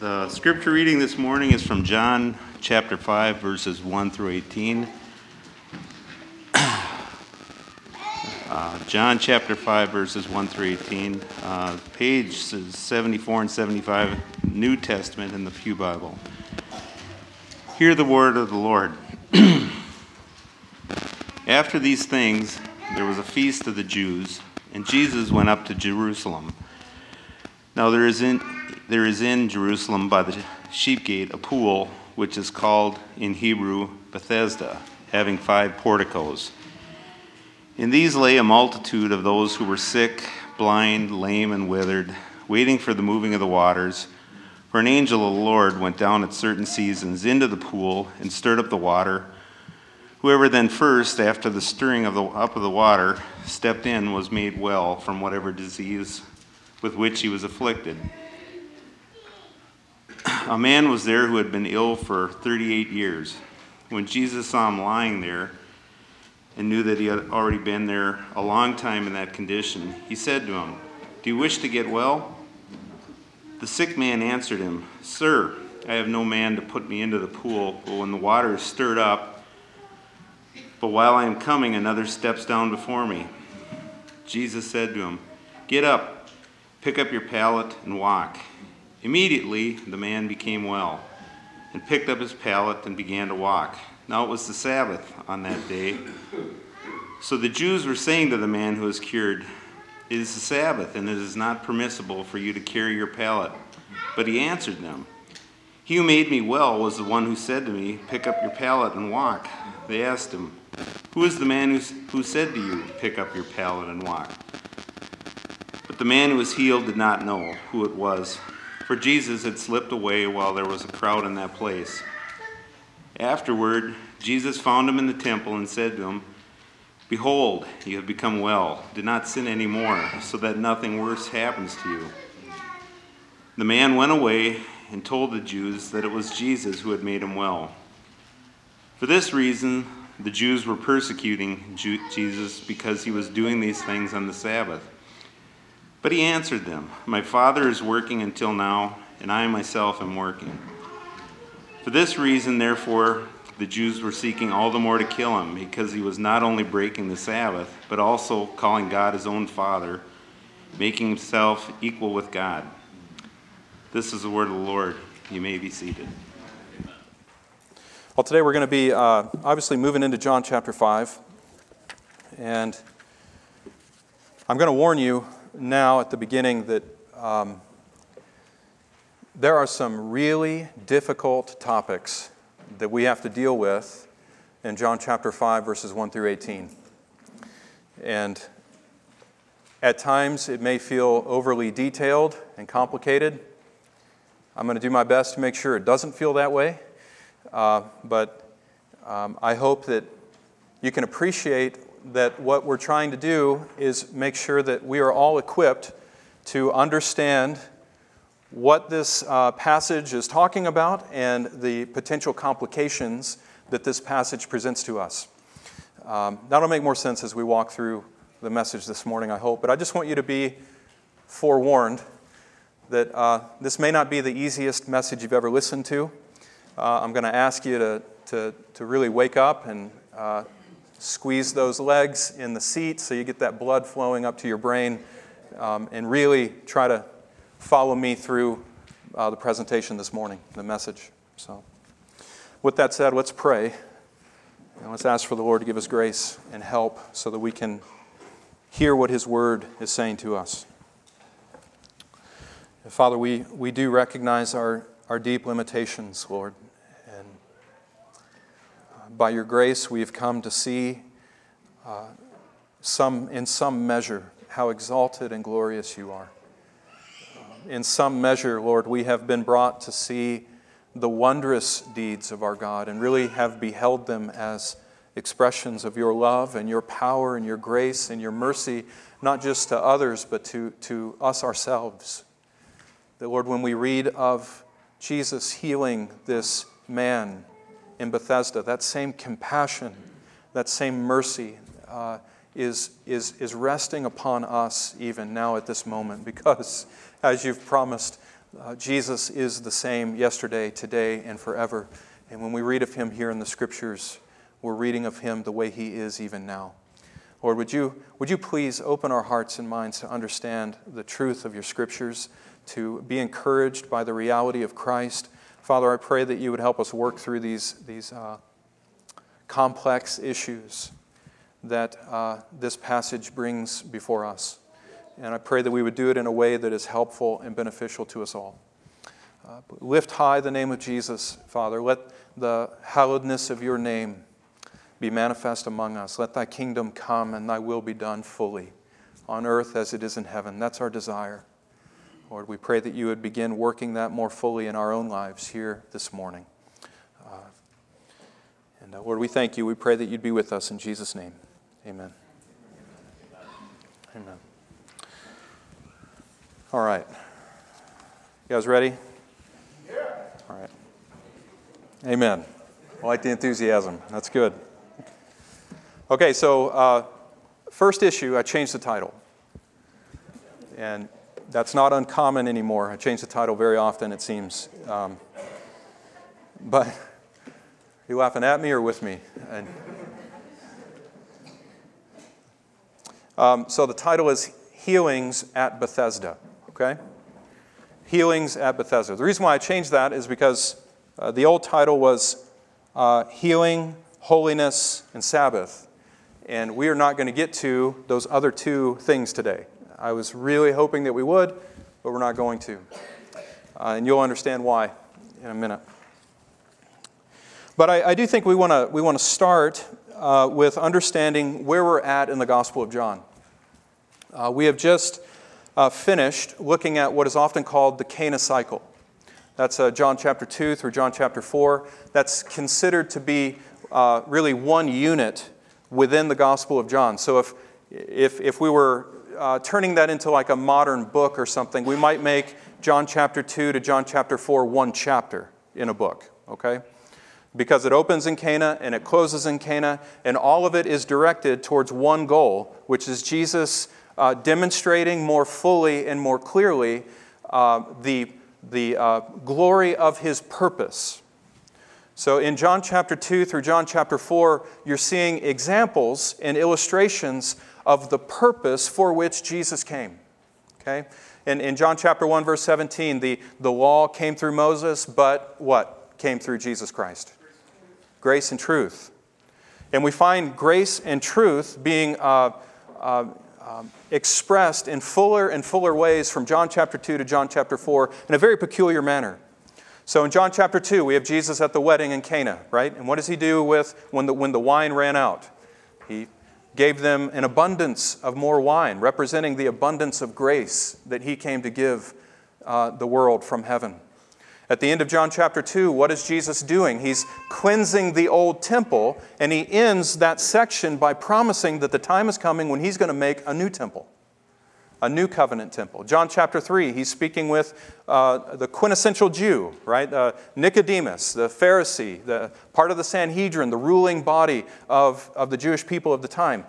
The scripture reading this morning is from John chapter 5, verses 1 through 18. Uh, John chapter 5, verses 1 through 18. Uh, page 74 and 75, New Testament in the Pew Bible. Hear the word of the Lord. After these things, there was a feast of the Jews, and Jesus went up to Jerusalem. Now there is in, there is in Jerusalem by the sheep gate a pool, which is called in Hebrew Bethesda, having five porticos. In these lay a multitude of those who were sick, blind, lame, and withered, waiting for the moving of the waters. For an angel of the Lord went down at certain seasons into the pool and stirred up the water. Whoever then first, after the stirring of the, up of the water, stepped in was made well from whatever disease with which he was afflicted. A man was there who had been ill for 38 years. When Jesus saw him lying there, and knew that he had already been there a long time in that condition, he said to him, Do you wish to get well? The sick man answered him, Sir, I have no man to put me into the pool, but when the water is stirred up, but while I am coming, another steps down before me. Jesus said to him, Get up, pick up your pallet, and walk. Immediately the man became well, and picked up his pallet and began to walk. Now it was the Sabbath on that day. So the Jews were saying to the man who was cured, It is the Sabbath, and it is not permissible for you to carry your pallet. But he answered them, He who made me well was the one who said to me, Pick up your pallet and walk. They asked him, Who is the man who, said to you, Pick up your pallet and walk? But the man who was healed did not know who it was, for Jesus had slipped away while there was a crowd in that place. Afterward, Jesus found him in the temple and said to him, Behold, you have become well. Do not sin any more, so that nothing worse happens to you. The man went away and told the Jews that it was Jesus who had made him well. For this reason, the Jews were persecuting Jesus because he was doing these things on the Sabbath. But he answered them, My Father is working until now, and I myself am working. For this reason, therefore, the Jews were seeking all the more to kill him, because he was not only breaking the Sabbath, but also calling God his own Father, making himself equal with God. This is the word of the Lord. You may be seated. Well, today we're going to be uh, obviously moving into John chapter 5. And I'm going to warn you now at the beginning that um, there are some really difficult topics that we have to deal with in John chapter 5, verses 1 through 18. And at times it may feel overly detailed and complicated. I'm going to do my best to make sure it doesn't feel that way. Uh, but um, I hope that you can appreciate that what we're trying to do is make sure that we are all equipped to understand what this uh, passage is talking about and the potential complications that this passage presents to us. Um, that'll make more sense as we walk through the message this morning, I hope. But I just want you to be forewarned that uh, this may not be the easiest message you've ever listened to. Uh, I'm going to ask you to, to, to really wake up and uh, squeeze those legs in the seat so you get that blood flowing up to your brain um, and really try to follow me through uh, the presentation this morning, the message. So, with that said, let's pray. And let's ask for the Lord to give us grace and help so that we can hear what His Word is saying to us. Father, we, we do recognize our, our deep limitations, Lord. By your grace, we have come to see uh, some, in some measure how exalted and glorious you are in some measure, Lord, we have been brought to see the wondrous deeds of our God and really have beheld them as expressions of your love and your power and your grace and your mercy, not just to others, but to, to us ourselves. That, Lord, when we read of Jesus healing this man in Bethesda, that same compassion, that same mercy uh, is, is, is resting upon us even now at this moment because as you've promised, uh, Jesus is the same yesterday, today, and forever. And when we read of him here in the scriptures, we're reading of him the way he is even now. Lord, would you, would you please open our hearts and minds to understand the truth of your scriptures, to be encouraged by the reality of Christ? Father, I pray that you would help us work through these, these uh, complex issues that uh, this passage brings before us. And I pray that we would do it in a way that is helpful and beneficial to us all. Uh, lift high the name of Jesus, Father. Let the hallowedness of your name be manifest among us. Let thy kingdom come and thy will be done fully on earth as it is in heaven. That's our desire. Lord, we pray that you would begin working that more fully in our own lives here this morning. Uh, and uh, Lord, we thank you. We pray that you'd be with us in Jesus' name. Amen. Amen. All right. You guys ready? Yeah. All right. Amen. I like the enthusiasm. That's good. Okay, so uh, first issue, I changed the title. And that's not uncommon anymore. I change the title very often, it seems. Um, but are you laughing at me or with me? And, um, so the title is Healings at Bethesda okay? Healings at Bethesda. The reason why I changed that is because uh, the old title was uh, Healing, Holiness, and Sabbath. And we are not going to get to those other two things today. I was really hoping that we would, but we're not going to. Uh, and you'll understand why in a minute. But I, I do think we want to we want to start uh, with understanding where we're at in the Gospel of John. Uh, we have just uh, finished looking at what is often called the Cana cycle. That's uh, John chapter 2 through John chapter 4. That's considered to be uh, really one unit within the Gospel of John. So if, if, if we were uh, turning that into like a modern book or something, we might make John chapter 2 to John chapter 4 one chapter in a book, okay? Because it opens in Cana and it closes in Cana, and all of it is directed towards one goal, which is Jesus uh, demonstrating more fully and more clearly uh, the, the uh, glory of his purpose. So in John chapter 2 through John chapter 4, you're seeing examples and illustrations of the purpose for which Jesus came. Okay? In, in John chapter 1, verse 17, the, the law came through Moses, but what came through Jesus Christ? Grace and truth. And we find grace and truth being uh, uh, um, expressed in fuller and fuller ways from John chapter 2 to John chapter 4 in a very peculiar manner. So in John chapter 2, we have Jesus at the wedding in Cana, right? And what does he do with when the, when the wine ran out? He gave them an abundance of more wine, representing the abundance of grace that he came to give uh, the world from heaven. At the end of John chapter 2, what is Jesus doing? He's cleansing the old temple, and he ends that section by promising that the time is coming when he's going to make a new temple, a new covenant temple. John chapter 3, he's speaking with uh, the quintessential Jew, right? Uh, Nicodemus, the Pharisee, the part of the Sanhedrin, the ruling body of, of the Jewish people of the time.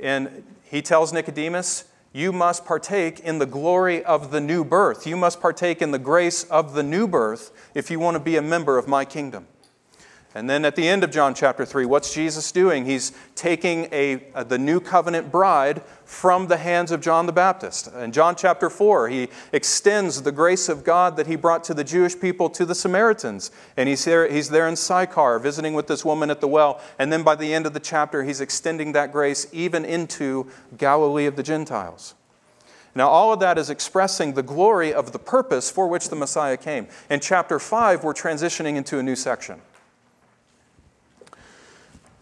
And he tells Nicodemus, you must partake in the glory of the new birth. You must partake in the grace of the new birth if you want to be a member of my kingdom. And then at the end of John chapter 3, what's Jesus doing? He's taking a, a, the new covenant bride from the hands of John the Baptist. In John chapter 4, he extends the grace of God that he brought to the Jewish people to the Samaritans. And he's there, he's there in Sychar visiting with this woman at the well. And then by the end of the chapter, he's extending that grace even into Galilee of the Gentiles. Now, all of that is expressing the glory of the purpose for which the Messiah came. In chapter 5, we're transitioning into a new section.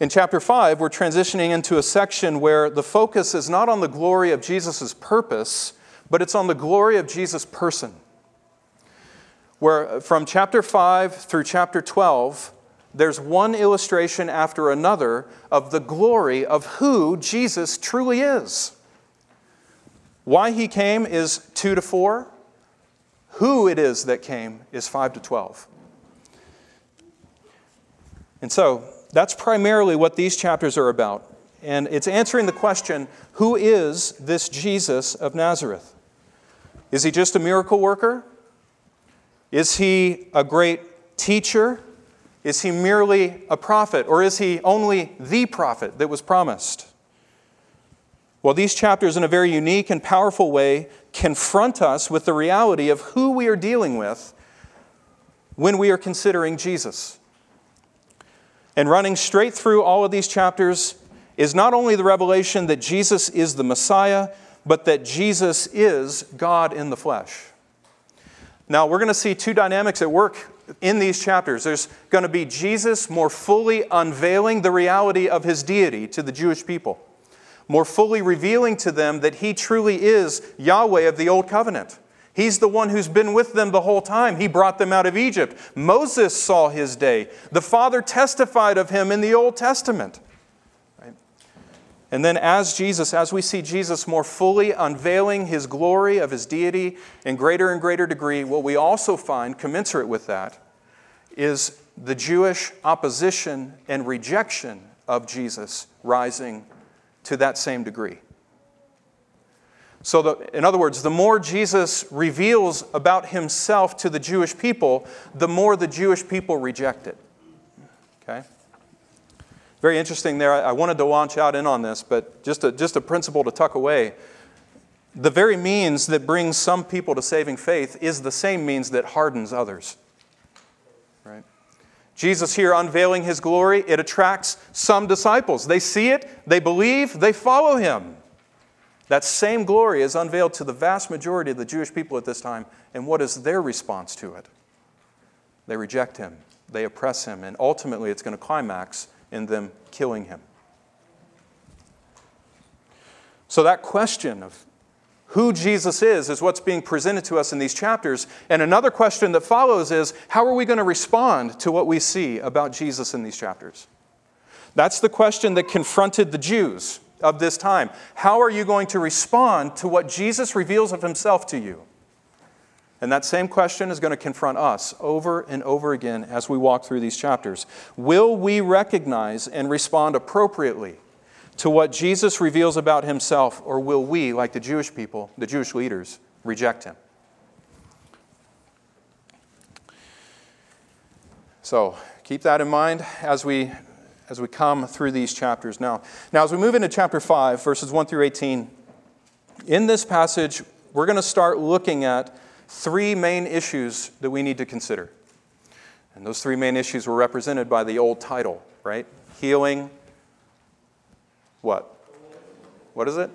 In chapter 5, we're transitioning into a section where the focus is not on the glory of Jesus' purpose, but it's on the glory of Jesus' person. Where uh, from chapter 5 through chapter 12, there's one illustration after another of the glory of who Jesus truly is. Why he came is 2 to 4. Who it is that came is 5 to 12. And so, that's primarily what these chapters are about. And it's answering the question who is this Jesus of Nazareth? Is he just a miracle worker? Is he a great teacher? Is he merely a prophet? Or is he only the prophet that was promised? Well, these chapters, in a very unique and powerful way, confront us with the reality of who we are dealing with when we are considering Jesus. And running straight through all of these chapters is not only the revelation that Jesus is the Messiah, but that Jesus is God in the flesh. Now, we're going to see two dynamics at work in these chapters. There's going to be Jesus more fully unveiling the reality of his deity to the Jewish people more fully revealing to them that He truly is Yahweh of the Old Covenant. He's the one who's been with them the whole time. He brought them out of Egypt. Moses saw his day. The Father testified of him in the Old Testament. Right? And then, as Jesus, as we see Jesus more fully unveiling his glory of his deity in greater and greater degree, what we also find commensurate with that is the Jewish opposition and rejection of Jesus rising to that same degree. So, the, in other words, the more Jesus reveals about himself to the Jewish people, the more the Jewish people reject it. Okay? Very interesting there. I wanted to launch out in on this, but just a, just a principle to tuck away. The very means that brings some people to saving faith is the same means that hardens others. Right? Jesus here unveiling his glory, it attracts some disciples. They see it, they believe, they follow him. That same glory is unveiled to the vast majority of the Jewish people at this time. And what is their response to it? They reject him, they oppress him, and ultimately it's going to climax in them killing him. So, that question of who Jesus is, is what's being presented to us in these chapters. And another question that follows is how are we going to respond to what we see about Jesus in these chapters? That's the question that confronted the Jews of this time. How are you going to respond to what Jesus reveals of himself to you? And that same question is going to confront us over and over again as we walk through these chapters. Will we recognize and respond appropriately to what Jesus reveals about himself, or will we, like the Jewish people, the Jewish leaders, reject him? So keep that in mind as we, as we come through these chapters. Now, now, as we move into chapter 5, verses 1 through 18, in this passage, we're going to start looking at three main issues that we need to consider. And those three main issues were represented by the old title, right? Healing, what? What is it?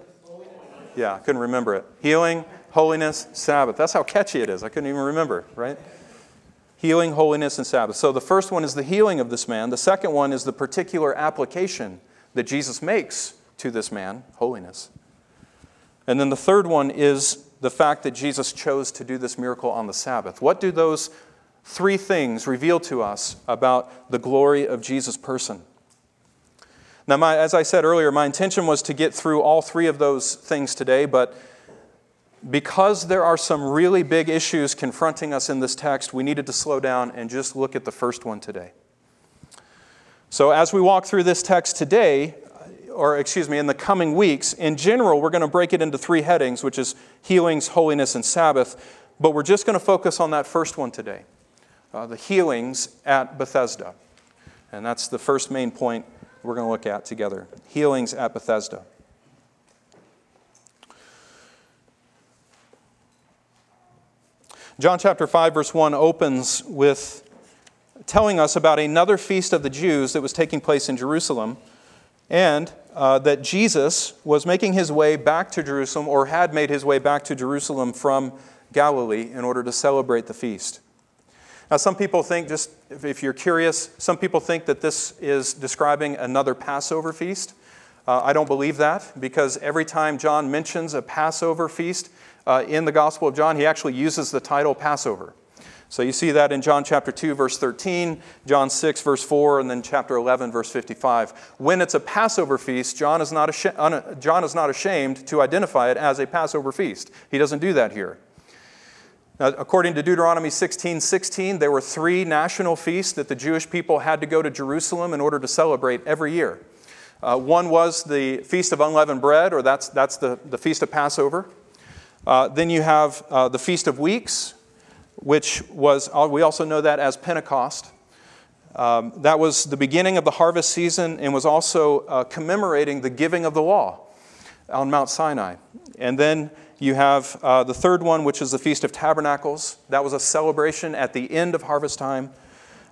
Yeah, I couldn't remember it. Healing, holiness, Sabbath. That's how catchy it is. I couldn't even remember, right? Healing, holiness, and Sabbath. So the first one is the healing of this man. The second one is the particular application that Jesus makes to this man, holiness. And then the third one is the fact that Jesus chose to do this miracle on the Sabbath. What do those three things reveal to us about the glory of Jesus' person? Now, my, as I said earlier, my intention was to get through all three of those things today, but because there are some really big issues confronting us in this text, we needed to slow down and just look at the first one today. So, as we walk through this text today, or excuse me, in the coming weeks, in general, we're going to break it into three headings, which is healings, holiness, and Sabbath. But we're just going to focus on that first one today uh, the healings at Bethesda. And that's the first main point we're going to look at together healings at Bethesda. John chapter 5, verse 1 opens with telling us about another feast of the Jews that was taking place in Jerusalem, and uh, that Jesus was making his way back to Jerusalem, or had made his way back to Jerusalem from Galilee in order to celebrate the feast. Now, some people think, just if you're curious, some people think that this is describing another Passover feast. Uh, I don't believe that because every time John mentions a Passover feast uh, in the Gospel of John, he actually uses the title Passover. So you see that in John chapter 2, verse 13, John 6, verse 4, and then chapter 11, verse 55. When it's a Passover feast, John is not, ashamed, John is not ashamed to identify it as a Passover feast. He doesn't do that here. Now, according to Deuteronomy 16 16, there were three national feasts that the Jewish people had to go to Jerusalem in order to celebrate every year. Uh, one was the Feast of Unleavened Bread, or that's, that's the, the Feast of Passover. Uh, then you have uh, the Feast of Weeks, which was, uh, we also know that as Pentecost. Um, that was the beginning of the harvest season and was also uh, commemorating the giving of the law on Mount Sinai. And then you have uh, the third one, which is the Feast of Tabernacles. That was a celebration at the end of harvest time,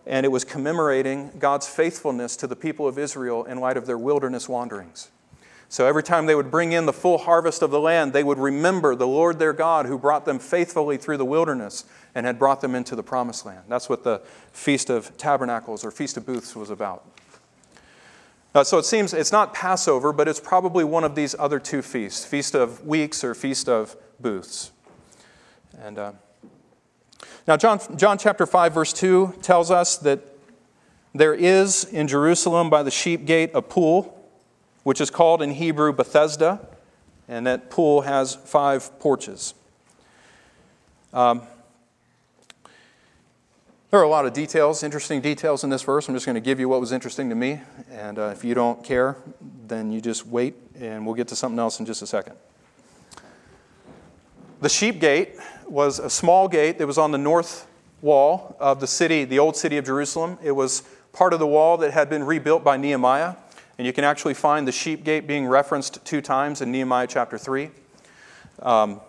and it was commemorating God's faithfulness to the people of Israel in light of their wilderness wanderings. So every time they would bring in the full harvest of the land, they would remember the Lord their God who brought them faithfully through the wilderness and had brought them into the promised land. That's what the Feast of Tabernacles or Feast of Booths was about. Uh, so it seems it's not Passover, but it's probably one of these other two feasts Feast of Weeks or Feast of Booths. And uh, now, John, John chapter 5, verse 2 tells us that there is in Jerusalem by the sheep gate a pool which is called in Hebrew Bethesda, and that pool has five porches. Um, there are a lot of details, interesting details in this verse. I'm just going to give you what was interesting to me, and uh, if you don't care, then you just wait, and we'll get to something else in just a second. The sheep gate was a small gate that was on the north wall of the city, the old city of Jerusalem. It was part of the wall that had been rebuilt by Nehemiah. And you can actually find the sheep gate being referenced two times in Nehemiah chapter 3. Um,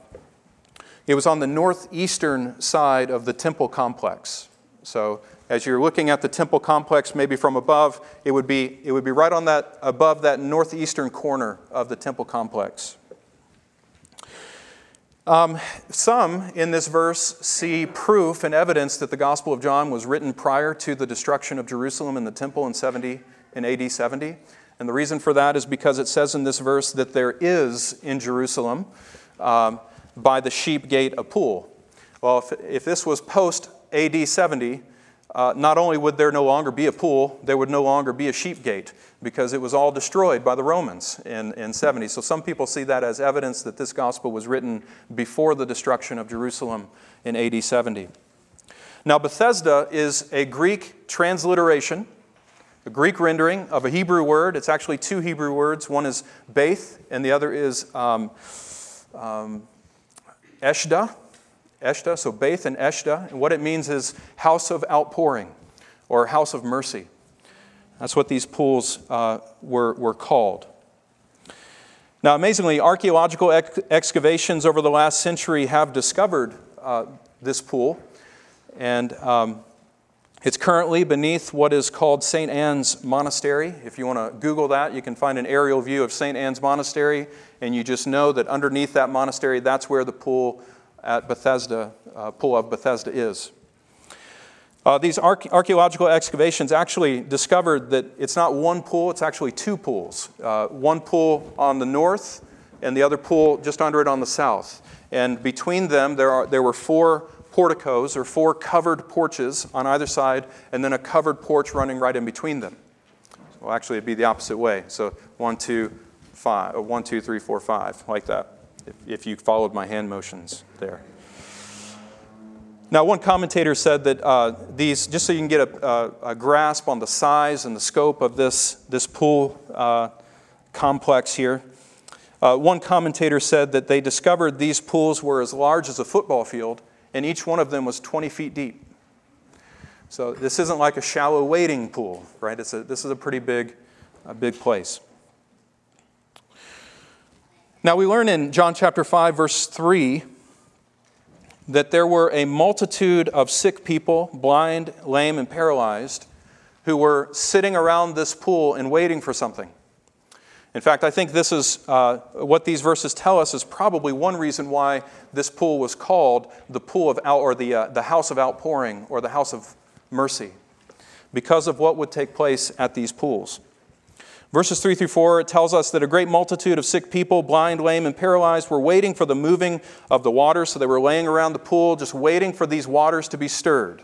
it was on the northeastern side of the temple complex. So as you're looking at the temple complex, maybe from above, it would be, it would be right on that, above that northeastern corner of the temple complex. Um, some in this verse see proof and evidence that the Gospel of John was written prior to the destruction of Jerusalem and the temple in 70 in AD 70. And the reason for that is because it says in this verse that there is in Jerusalem um, by the sheep gate a pool. Well, if, if this was post AD 70, uh, not only would there no longer be a pool, there would no longer be a sheep gate because it was all destroyed by the Romans in, in 70. So some people see that as evidence that this gospel was written before the destruction of Jerusalem in AD 70. Now, Bethesda is a Greek transliteration a Greek rendering of a Hebrew word. It's actually two Hebrew words. One is Beth, and the other is um, um, Eshda. Eshda, so Beth and Eshda. And what it means is house of outpouring or house of mercy. That's what these pools uh, were, were called. Now, amazingly, archaeological ex- excavations over the last century have discovered uh, this pool. And um, it's currently beneath what is called St. Anne's Monastery. If you want to Google that, you can find an aerial view of St. Anne's Monastery, and you just know that underneath that monastery, that's where the pool at Bethesda, uh, pool of Bethesda is. Uh, these archaeological excavations actually discovered that it's not one pool, it's actually two pools. Uh, one pool on the north, and the other pool just under it on the south. And between them, there, are, there were four porticos or four covered porches on either side, and then a covered porch running right in between them. Well, actually, it'd be the opposite way. So one, two, five, uh, one, two, three, four, five, like that, if, if you followed my hand motions there. Now, one commentator said that uh, these, just so you can get a, a, a, grasp on the size and the scope of this, this pool uh, complex here, uh, one commentator said that they discovered these pools were as large as a football field and each one of them was 20 feet deep. So this isn't like a shallow wading pool, right? It's a, this is a pretty big, a big place. Now we learn in John chapter 5, verse 3, that there were a multitude of sick people, blind, lame, and paralyzed, who were sitting around this pool and waiting for something. In fact, I think this is uh, what these verses tell us is probably one reason why this pool was called the pool of out, or the, uh, the house of outpouring or the house of mercy, because of what would take place at these pools. Verses 3 through 4, it tells us that a great multitude of sick people, blind, lame, and paralyzed, were waiting for the moving of the waters. So they were laying around the pool, just waiting for these waters to be stirred.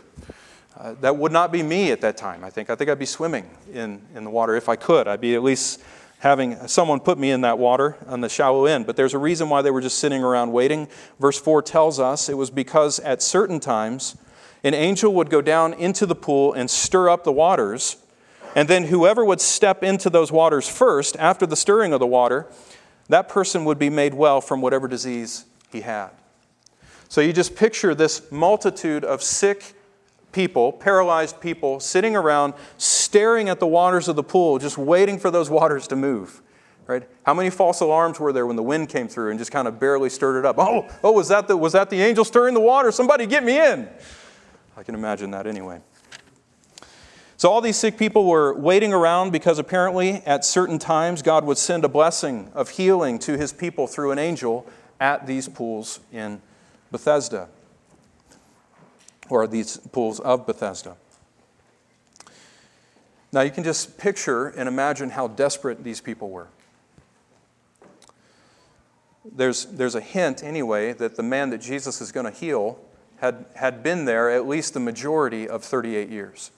Uh, that would not be me at that time, I think. I think I'd be swimming in, in the water if I could. I'd be at least having someone put me in that water on the shallow end. But there's a reason why they were just sitting around waiting. Verse 4 tells us it was because at certain times an angel would go down into the pool and stir up the waters. And then whoever would step into those waters first, after the stirring of the water, that person would be made well from whatever disease he had. So you just picture this multitude of sick people, paralyzed people, sitting around, staring at the waters of the pool, just waiting for those waters to move. Right? How many false alarms were there when the wind came through and just kind of barely stirred it up? Oh, oh, was that the, was that the angel stirring the water? Somebody get me in. I can imagine that anyway. So, all these sick people were waiting around because apparently at certain times God would send a blessing of healing to his people through an angel at these pools in Bethesda, or these pools of Bethesda. Now, you can just picture and imagine how desperate these people were. There's, there's a hint, anyway, that the man that Jesus is going to heal had, had been there at least the majority of 38 years.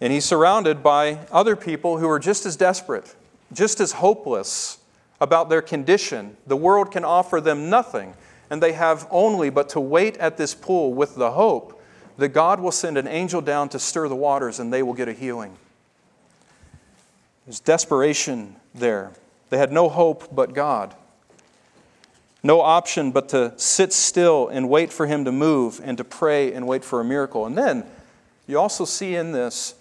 And he's surrounded by other people who are just as desperate, just as hopeless about their condition. The world can offer them nothing, and they have only but to wait at this pool with the hope that God will send an angel down to stir the waters and they will get a healing. There's desperation there. They had no hope but God. No option but to sit still and wait for Him to move and to pray and wait for a miracle. And then you also see in this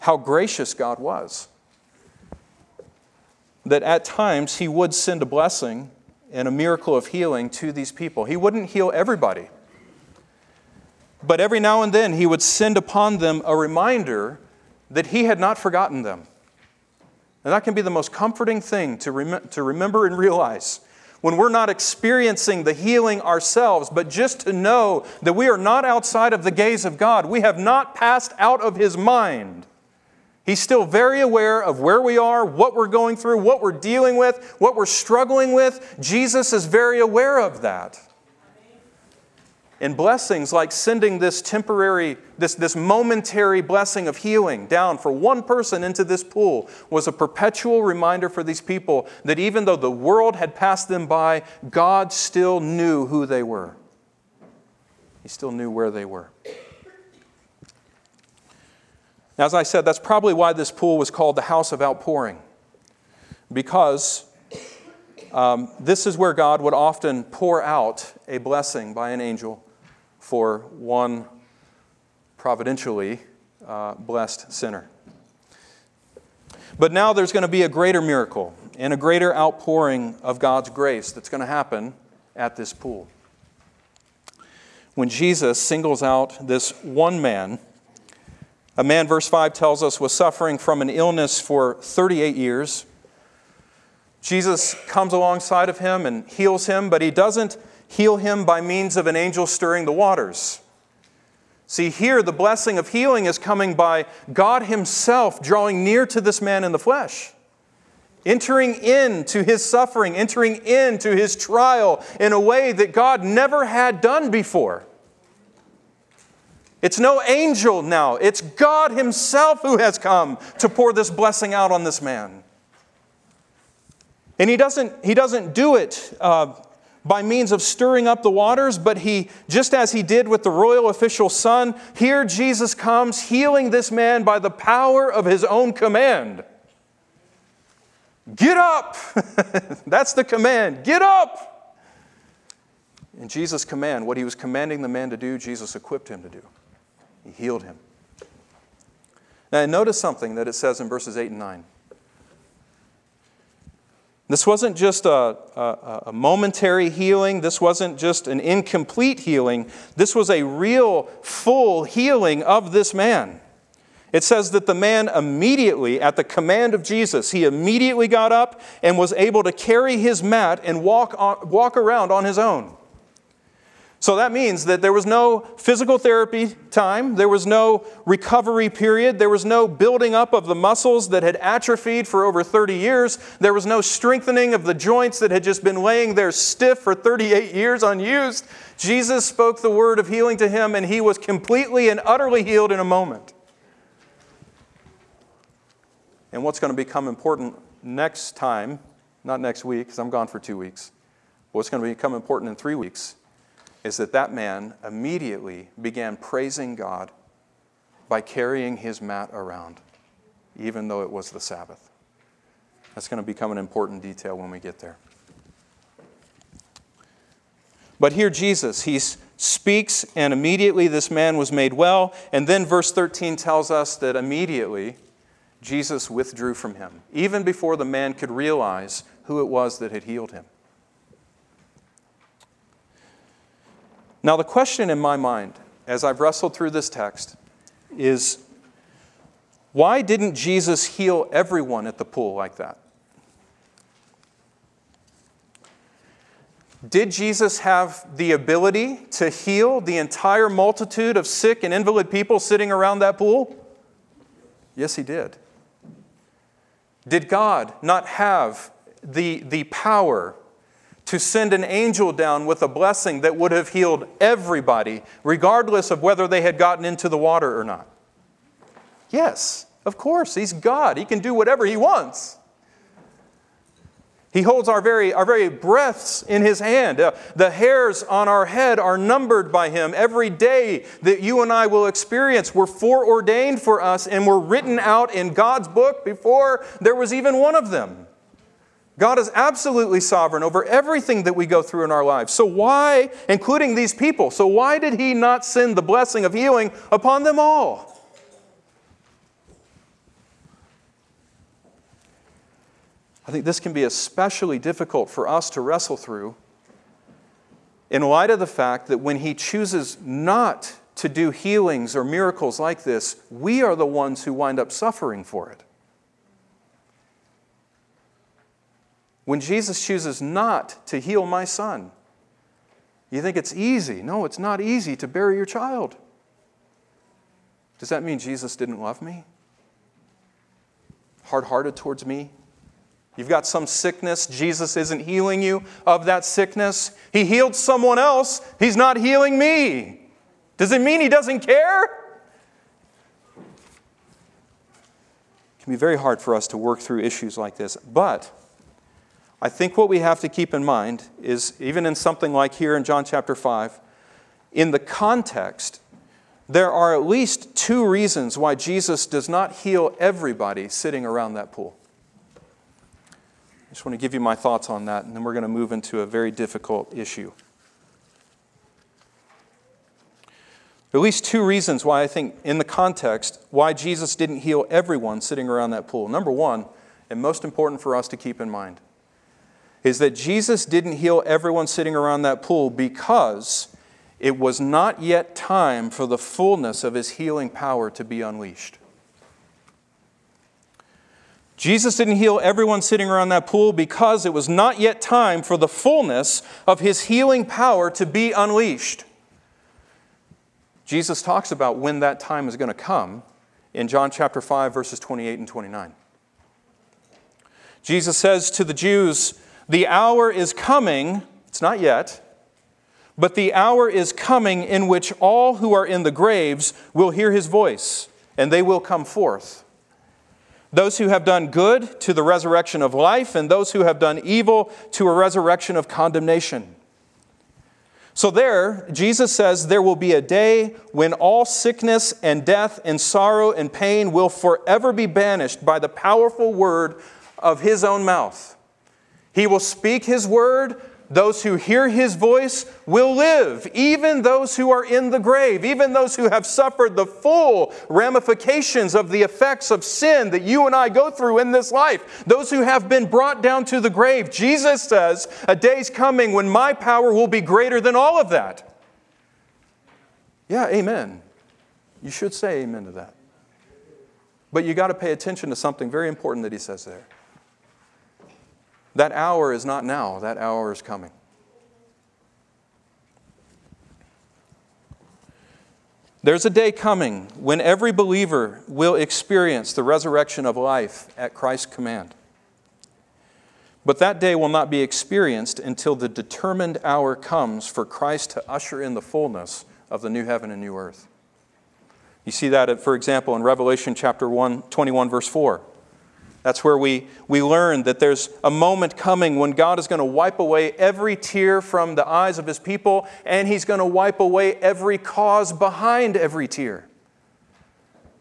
how gracious God was. That at times He would send a blessing and a miracle of healing to these people. He wouldn't heal everybody. But every now and then, He would send upon them a reminder that He had not forgotten them. And that can be the most comforting thing to, rem- to remember and realize when we're not experiencing the healing ourselves, but just to know that we are not outside of the gaze of God. We have not passed out of His mind. He's still very aware of where we are, what we're going through, what we're dealing with, what we're struggling with. Jesus is very aware of that. And blessings like sending this temporary, this, this momentary blessing of healing down for one person into this pool was a perpetual reminder for these people that even though the world had passed them by, God still knew who they were. He still knew where they were. As I said, that's probably why this pool was called the House of Outpouring, because um, this is where God would often pour out a blessing by an angel for one providentially uh, blessed sinner. But now there's going to be a greater miracle and a greater outpouring of God's grace that's going to happen at this pool. When Jesus singles out this one man, a man, verse 5 tells us, was suffering from an illness for 38 years. Jesus comes alongside of him and heals him, but he doesn't heal him by means of an angel stirring the waters. See, here the blessing of healing is coming by God Himself drawing near to this man in the flesh, entering into his suffering, entering into his trial in a way that God never had done before. It's no angel now, it's God Himself who has come to pour this blessing out on this man. And He doesn't, he doesn't do it uh, by means of stirring up the waters, but He, just as He did with the royal official's son, here Jesus comes healing this man by the power of His own command. Get up! That's the command. Get up! In Jesus' command, what He was commanding the man to do, Jesus equipped him to do. He healed him. Now, notice something that it says in verses 8 and 9. This wasn't just a, a, a, momentary healing. This wasn't just an incomplete healing. This was a real, full healing of this man. It says that the man immediately, at the command of Jesus, he immediately got up and was able to carry his mat and walk, on, walk around on his own. So that means that there was no physical therapy time, there was no recovery period, there was no building up of the muscles that had atrophied for over 30 years, there was no strengthening of the joints that had just been laying there stiff for 38 years unused. Jesus spoke the word of healing to him, and he was completely and utterly healed in a moment. And what's going to become important next time, not next week, because I'm gone for two weeks, what's going to become important in three weeks is that that man immediately began praising God by carrying his mat around, even though it was the Sabbath. That's going to become an important detail when we get there. But here, Jesus, he speaks, and immediately this man was made well. And then verse 13 tells us that immediately Jesus withdrew from him, even before the man could realize who it was that had healed him. Now, the question in my mind, as I've wrestled through this text, is why didn't Jesus heal everyone at the pool like that? Did Jesus have the ability to heal the entire multitude of sick and invalid people sitting around that pool? Yes, he did. Did God not have the, the power to send an angel down with a blessing that would have healed everybody, regardless of whether they had gotten into the water or not? Yes, of course. He's God. He can do whatever he wants. He holds our very, our very breaths in His hand. Uh, the hairs on our head are numbered by Him. Every day that you and I will experience were foreordained for us and were written out in God's book before there was even one of them. God is absolutely sovereign over everything that we go through in our lives. So, why, including these people, so why did He not send the blessing of healing upon them all? I think this can be especially difficult for us to wrestle through in light of the fact that when He chooses not to do healings or miracles like this, we are the ones who wind up suffering for it. When Jesus chooses not to heal my son, you think it's easy. No, it's not easy to bury your child. Does that mean Jesus didn't love me? Hard hearted towards me? You've got some sickness, Jesus isn't healing you of that sickness. He healed someone else, He's not healing me. Does it mean He doesn't care? It can be very hard for us to work through issues like this. But I think what we have to keep in mind is, even in something like here in John chapter 5, in the context, there are at least two reasons why Jesus does not heal everybody sitting around that pool. I just want to give you my thoughts on that, and then we're going to move into a very difficult issue. At least two reasons why I think, in the context, why Jesus didn't heal everyone sitting around that pool. Number one, and most important for us to keep in mind, is that Jesus didn't heal everyone sitting around that pool because it was not yet time for the fullness of his healing power to be unleashed. Jesus didn't heal everyone sitting around that pool because it was not yet time for the fullness of his healing power to be unleashed. Jesus talks about when that time is going to come in John chapter 5, verses 28 and 29. Jesus says to the Jews, The hour is coming, it's not yet, but the hour is coming in which all who are in the graves will hear his voice, and they will come forth those who have done good to the resurrection of life, and those who have done evil to a resurrection of condemnation. So, there, Jesus says there will be a day when all sickness and death and sorrow and pain will forever be banished by the powerful word of his own mouth. He will speak his word, those who hear his voice will live, even those who are in the grave, even those who have suffered the full ramifications of the effects of sin that you and I go through in this life, those who have been brought down to the grave. Jesus says, A day's coming when my power will be greater than all of that. Yeah, amen. You should say amen to that. But you got to pay attention to something very important that he says there. That hour is not now, that hour is coming. There's a day coming when every believer will experience the resurrection of life at Christ's command. But that day will not be experienced until the determined hour comes for Christ to usher in the fullness of the new heaven and new earth. You see that, for example, in Revelation chapter 1, 21, verse 4. That's where we, we learn that there's a moment coming when God is going to wipe away every tear from the eyes of his people, and he's going to wipe away every cause behind every tear.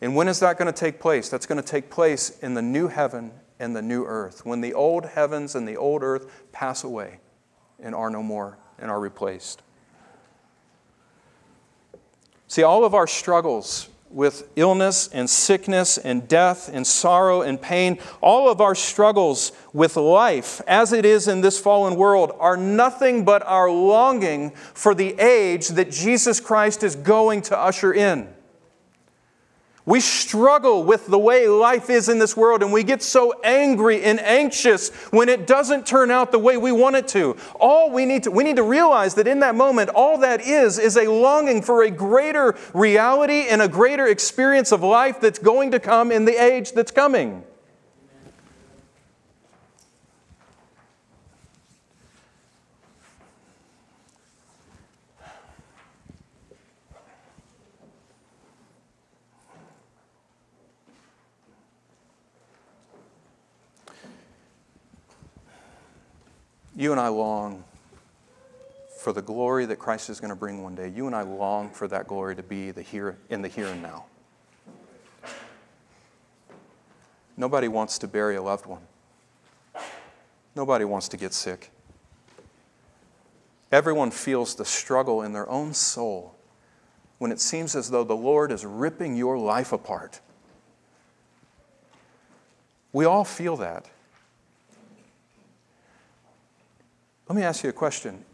And when is that going to take place? That's going to take place in the new heaven and the new earth, when the old heavens and the old earth pass away and are no more and are replaced. See, all of our struggles with illness and sickness and death and sorrow and pain, all of our struggles with life as it is in this fallen world are nothing but our longing for the age that Jesus Christ is going to usher in. We struggle with the way life is in this world, and we get so angry and anxious when it doesn't turn out the way we want it to. All we need to, we need to realize that in that moment, all that is, is a longing for a greater reality and a greater experience of life that's going to come in the age that's coming. You and I long for the glory that Christ is going to bring one day. You and I long for that glory to be the here in the here and now. Nobody wants to bury a loved one. Nobody wants to get sick. Everyone feels the struggle in their own soul when it seems as though the Lord is ripping your life apart. We all feel that. Let me ask you a question.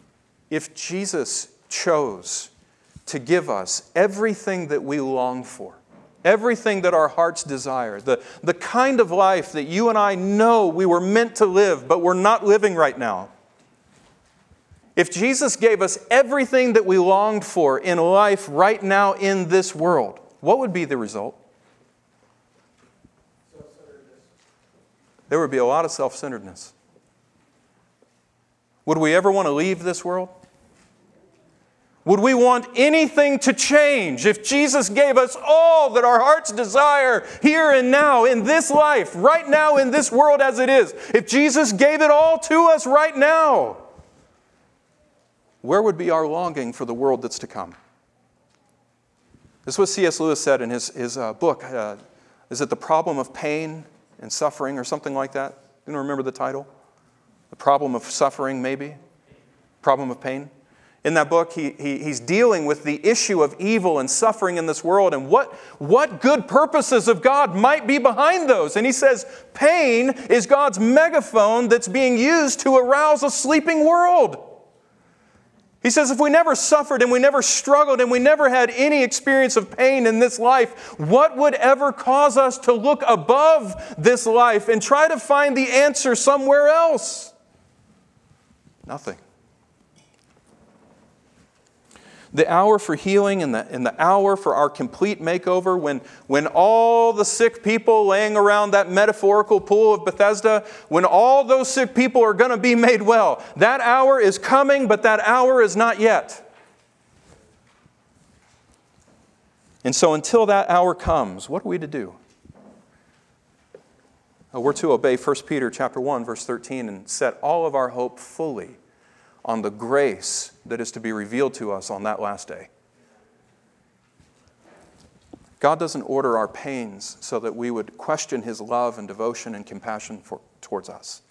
If Jesus chose to give us everything that we long for, everything that our hearts desire, the, the kind of life that you and I know we were meant to live, but we're not living right now. If Jesus gave us everything that we longed for in life right now in this world, what would be the result? There would be a lot of self centeredness. Would we ever want to leave this world? Would we want anything to change if Jesus gave us all that our hearts desire here and now in this life, right now in this world as it is? If Jesus gave it all to us right now, where would be our longing for the world that's to come? This is what C.S. Lewis said in his, his uh, book. Uh, is it The Problem of Pain and Suffering or something like that? You don't remember the title? Problem of suffering, maybe? Problem of pain? In that book, he, he, he's dealing with the issue of evil and suffering in this world and what, what good purposes of God might be behind those. And he says, pain is God's megaphone that's being used to arouse a sleeping world. He says, if we never suffered and we never struggled and we never had any experience of pain in this life, what would ever cause us to look above this life and try to find the answer somewhere else? Nothing. The hour for healing and the, and the hour for our complete makeover, when, when all the sick people laying around that metaphorical pool of Bethesda, when all those sick people are going to be made well, that hour is coming, but that hour is not yet. And so, until that hour comes, what are we to do? Uh, we're to obey 1 Peter chapter 1 verse 13 and set all of our hope fully on the grace that is to be revealed to us on that last day. God doesn't order our pains so that we would question his love and devotion and compassion for, towards us.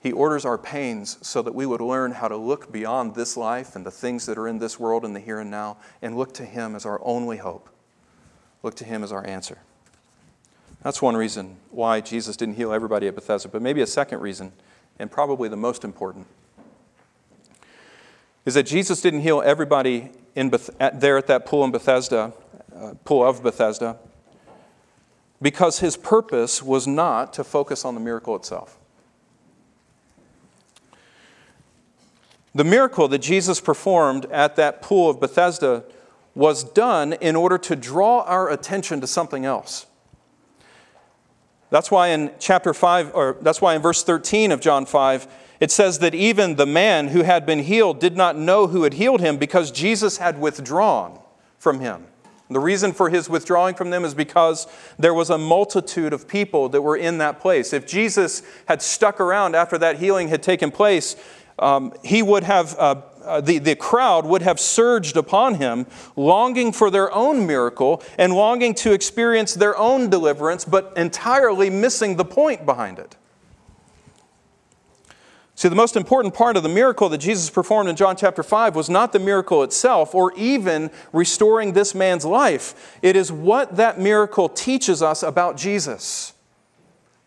He orders our pains so that we would learn how to look beyond this life and the things that are in this world and the here and now and look to him as our only hope. Look to him as our answer. That's one reason why Jesus didn't heal everybody at Bethesda, but maybe a second reason, and probably the most important, is that Jesus didn't heal everybody in Beth- at, there at that pool in Bethesda, uh, pool of Bethesda, because his purpose was not to focus on the miracle itself. The miracle that Jesus performed at that pool of Bethesda was done in order to draw our attention to something else. That's why in chapter 5, or that's why in verse 13 of John 5, it says that even the man who had been healed did not know who had healed him because Jesus had withdrawn from him. The reason for his withdrawing from them is because there was a multitude of people that were in that place. If Jesus had stuck around after that healing had taken place, um, he would have uh, uh, the, the crowd would have surged upon him, longing for their own miracle and longing to experience their own deliverance, but entirely missing the point behind it. See, the most important part of the miracle that Jesus performed in John chapter 5 was not the miracle itself or even restoring this man's life. It is what that miracle teaches us about Jesus.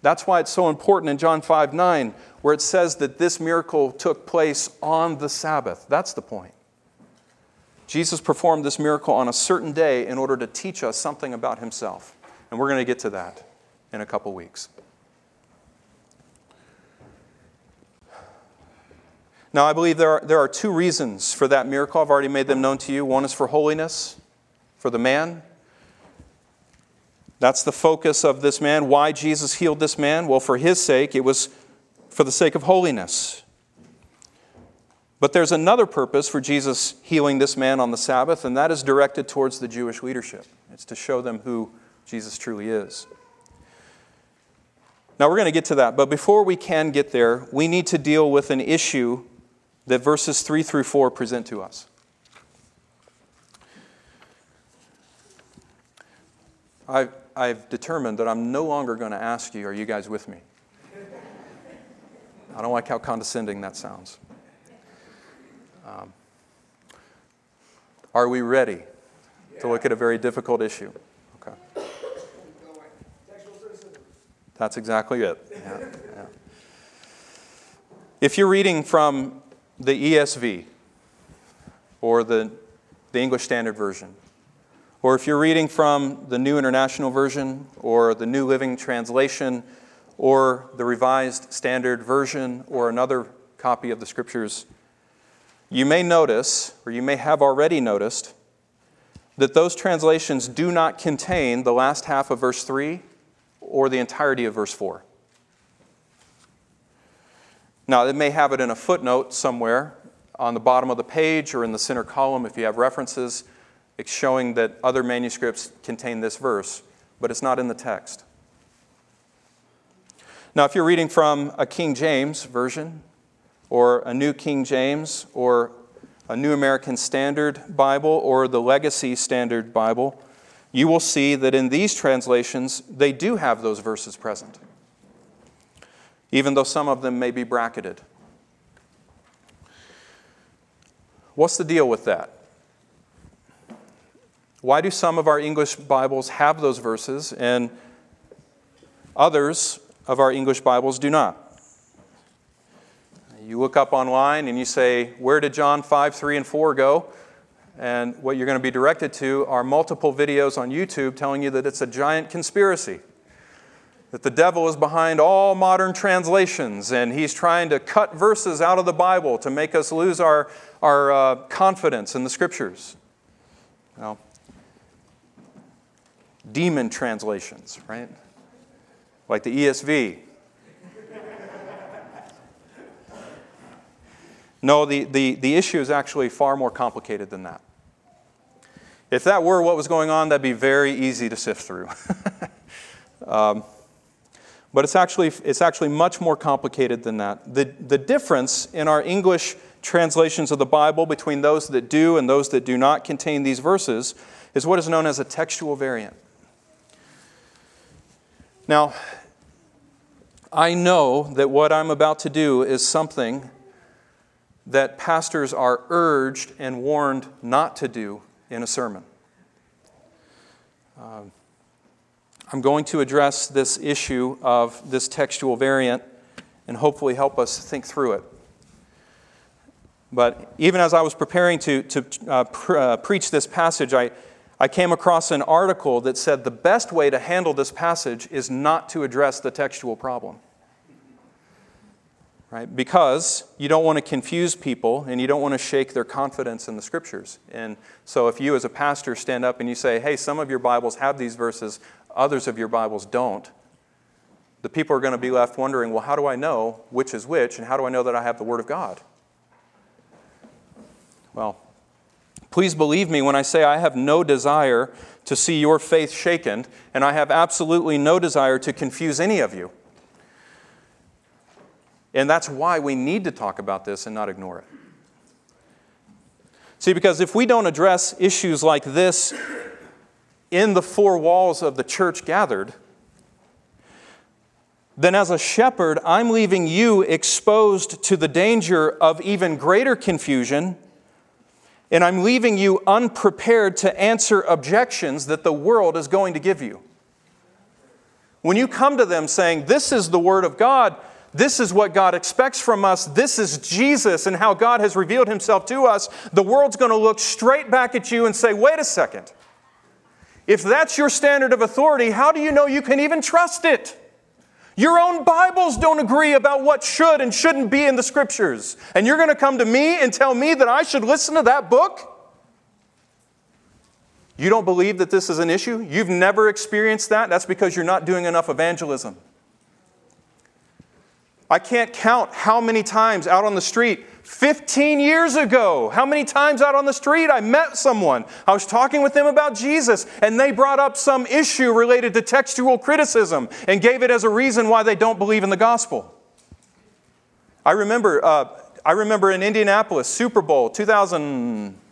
That's why it's so important in John 5 9, where it says that this miracle took place on the Sabbath. That's the point. Jesus performed this miracle on a certain day in order to teach us something about himself. And we're going to get to that in a couple weeks. Now, I believe there are, there are two reasons for that miracle. I've already made them known to you. One is for holiness, for the man. That's the focus of this man. Why Jesus healed this man? Well, for his sake, it was for the sake of holiness. But there's another purpose for Jesus healing this man on the Sabbath, and that is directed towards the Jewish leadership. It's to show them who Jesus truly is. Now, we're going to get to that, but before we can get there, we need to deal with an issue that verses 3 through 4 present to us. I've, I've determined that I'm no longer going to ask you, Are you guys with me? I don't like how condescending that sounds. Um, are we ready to look at a very difficult issue? Okay. That's exactly it. Yeah, yeah. If you're reading from the ESV or the, the English Standard Version, or if you're reading from the New International Version or the New Living Translation or the Revised Standard Version or another copy of the Scriptures, you may notice, or you may have already noticed, that those translations do not contain the last half of verse 3 or the entirety of verse 4. Now, it may have it in a footnote somewhere on the bottom of the page or in the center column if you have references it's showing that other manuscripts contain this verse, but it's not in the text. Now, if you're reading from a King James version, or a New King James, or a New American Standard Bible, or the Legacy Standard Bible, you will see that in these translations, they do have those verses present even though some of them may be bracketed. What's the deal with that? Why do some of our English Bibles have those verses and others of our English Bibles do not? You look up online and you say, Where did John 5, 3, and 4 go? And what you're going to be directed to are multiple videos on YouTube telling you that it's a giant conspiracy that the devil is behind all modern translations and he's trying to cut verses out of the Bible to make us lose our, our uh, confidence in the scriptures. Well, demon translations, right? Like the ESV. no, the, the, the issue is actually far more complicated than that. If that were what was going on, that'd be very easy to sift through. um, but it's actually, it's actually much more complicated than that. The, the difference in our English translations of the Bible between those that do and those that do not contain these verses is what is known as a textual variant. Now, I know that what I'm about to do is something that pastors are urged and warned not to do in a sermon. Um, I'm going to address this issue of this textual variant and hopefully help us think through it. But even as I was preparing to, to uh, uh, preach this passage, I, I came across an article that said the best way to handle this passage is not to address the textual problem. Right? Because you don't want to confuse people and you don't want to shake their confidence in the scriptures. And so if you as a pastor stand up and you say, hey, some of your Bibles have these verses, others of your Bibles don't, the people are going to be left wondering, well, how do I know which is which, and how do I know that I have the Word of God? Well, please believe me when I say I have no desire to see your faith shaken, and I have absolutely no desire to confuse any of you. And that's why we need to talk about this and not ignore it. See, because if we don't address issues like this in the four walls of the church gathered, then as a shepherd, I'm leaving you exposed to the danger of even greater confusion, and I'm leaving you unprepared to answer objections that the world is going to give you. When you come to them saying, This is the Word of God, this is what God expects from us, this is Jesus and how God has revealed Himself to us, the world's going to look straight back at you and say, Wait a second. If that's your standard of authority, how do you know you can even trust it? Your own Bibles don't agree about what should and shouldn't be in the scriptures. And you're going to come to me and tell me that I should listen to that book? You don't believe that this is an issue? You've never experienced that? That's because you're not doing enough evangelism. I can't count how many times out on the street 15 years ago, how many times out on the street I met someone. I was talking with them about Jesus, and they brought up some issue related to textual criticism and gave it as a reason why they don't believe in the gospel. I remember, uh, I remember in Indianapolis, Super Bowl 2000.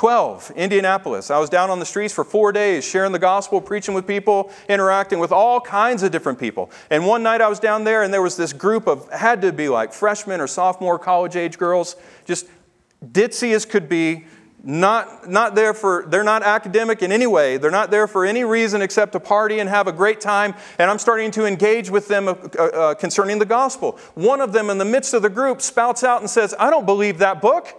12, Indianapolis. I was down on the streets for four days, sharing the gospel, preaching with people, interacting with all kinds of different people. And one night I was down there, and there was this group of, had to be like freshmen or sophomore college age girls, just ditzy as could be, not, not there for, they're not academic in any way. They're not there for any reason except to party and have a great time. And I'm starting to engage with them uh, uh, concerning the gospel. One of them, in the midst of the group, spouts out and says, I don't believe that book.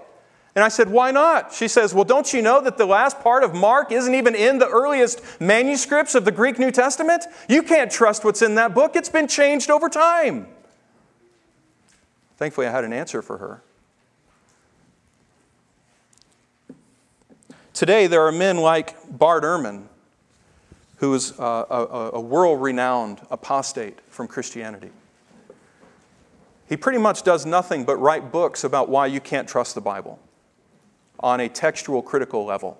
And I said, Why not? She says, Well, don't you know that the last part of Mark isn't even in the earliest manuscripts of the Greek New Testament? You can't trust what's in that book, it's been changed over time. Thankfully, I had an answer for her. Today, there are men like Bart Ehrman, who is a, a, a world renowned apostate from Christianity. He pretty much does nothing but write books about why you can't trust the Bible on a textual critical level.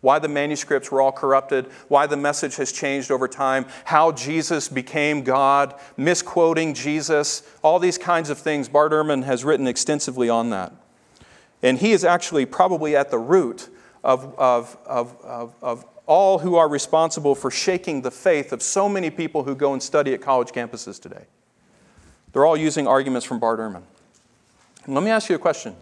Why the manuscripts were all corrupted, why the message has changed over time, how Jesus became God, misquoting Jesus, all these kinds of things. Bart Ehrman has written extensively on that. And he is actually probably at the root of, of, of, of, all who are responsible for shaking the faith of so many people who go and study at college campuses today. They're all using arguments from Bart Ehrman. let me ask you a question.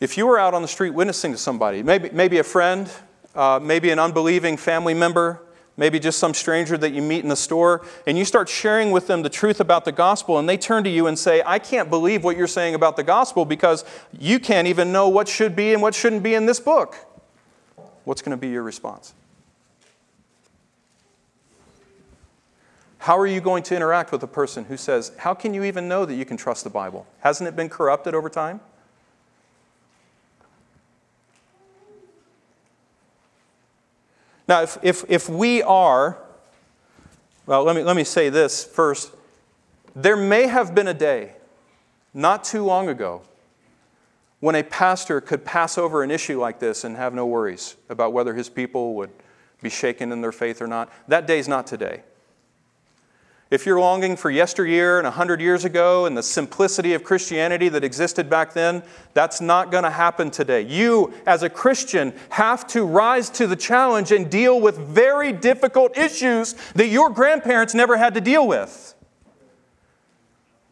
If you were out on the street witnessing to somebody, maybe, maybe a friend, uh, maybe an unbelieving family member, maybe just some stranger that you meet in the store, and you start sharing with them the truth about the gospel, and they turn to you and say, I can't believe what you're saying about the gospel because you can't even know what should be and what shouldn't be in this book. What's going to be your response? How are you going to interact with a person who says, How can you even know that you can trust the Bible? Hasn't it been corrupted over time? Now, if, if, if we are, well, let me, let me say this first. There may have been a day, not too long ago, when a pastor could pass over an issue like this and have no worries about whether his people would be shaken in their faith or not. That day's not today. If you're longing for yesteryear and 100 years ago and the simplicity of Christianity that existed back then, that's not going to happen today. You, as a Christian, have to rise to the challenge and deal with very difficult issues that your grandparents never had to deal with.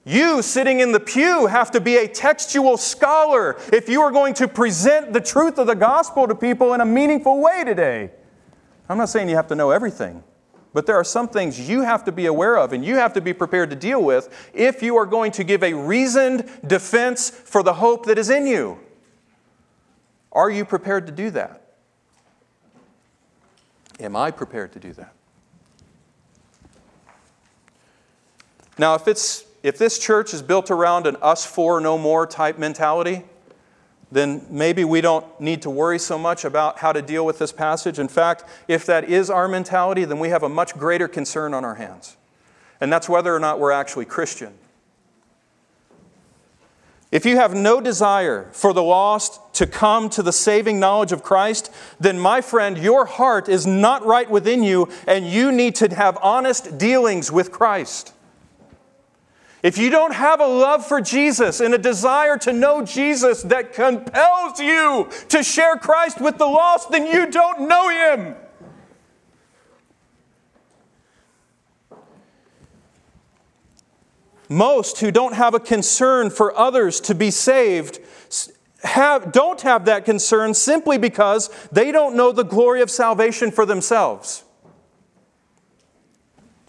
You, sitting in the pew, have to be a textual scholar if you are going to present the truth of the gospel to people in a meaningful way today. I'm not saying you have to know everything. But there are some things you have to be aware of and you have to be prepared to deal with if you are going to give a reasoned defense for the hope that is in you. Are you prepared to do that? Am I prepared to do that? Now, if, it's, if this church is built around an us for no more type mentality, then maybe we don't need to worry so much about how to deal with this passage. In fact, if that is our mentality, then we have a much greater concern on our hands. And that's whether or not we're actually Christian. If you have no desire for the lost to come to the saving knowledge of Christ, then, my friend, your heart is not right within you, and you need to have honest dealings with Christ. If you don't have a love for Jesus and a desire to know Jesus that compels you to share Christ with the lost, then you don't know Him. Most who don't have a concern for others to be saved have, don't have that concern simply because they don't know the glory of salvation for themselves.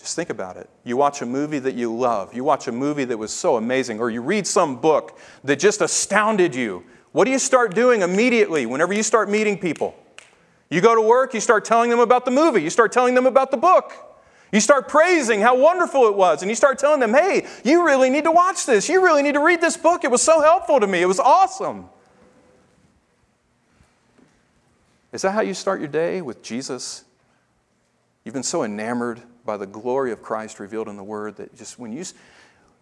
Just think about it. You watch a movie that you love, you watch a movie that was so amazing, or you read some book that just astounded you. What do you start doing immediately whenever you start meeting people? You go to work, you start telling them about the movie, you start telling them about the book. You start praising how wonderful it was, and you start telling them, hey, you really need to watch this. You really need to read this book. It was so helpful to me. It was awesome. Is that how you start your day with Jesus? You've been so enamored by the glory of Christ revealed in the Word that just when you,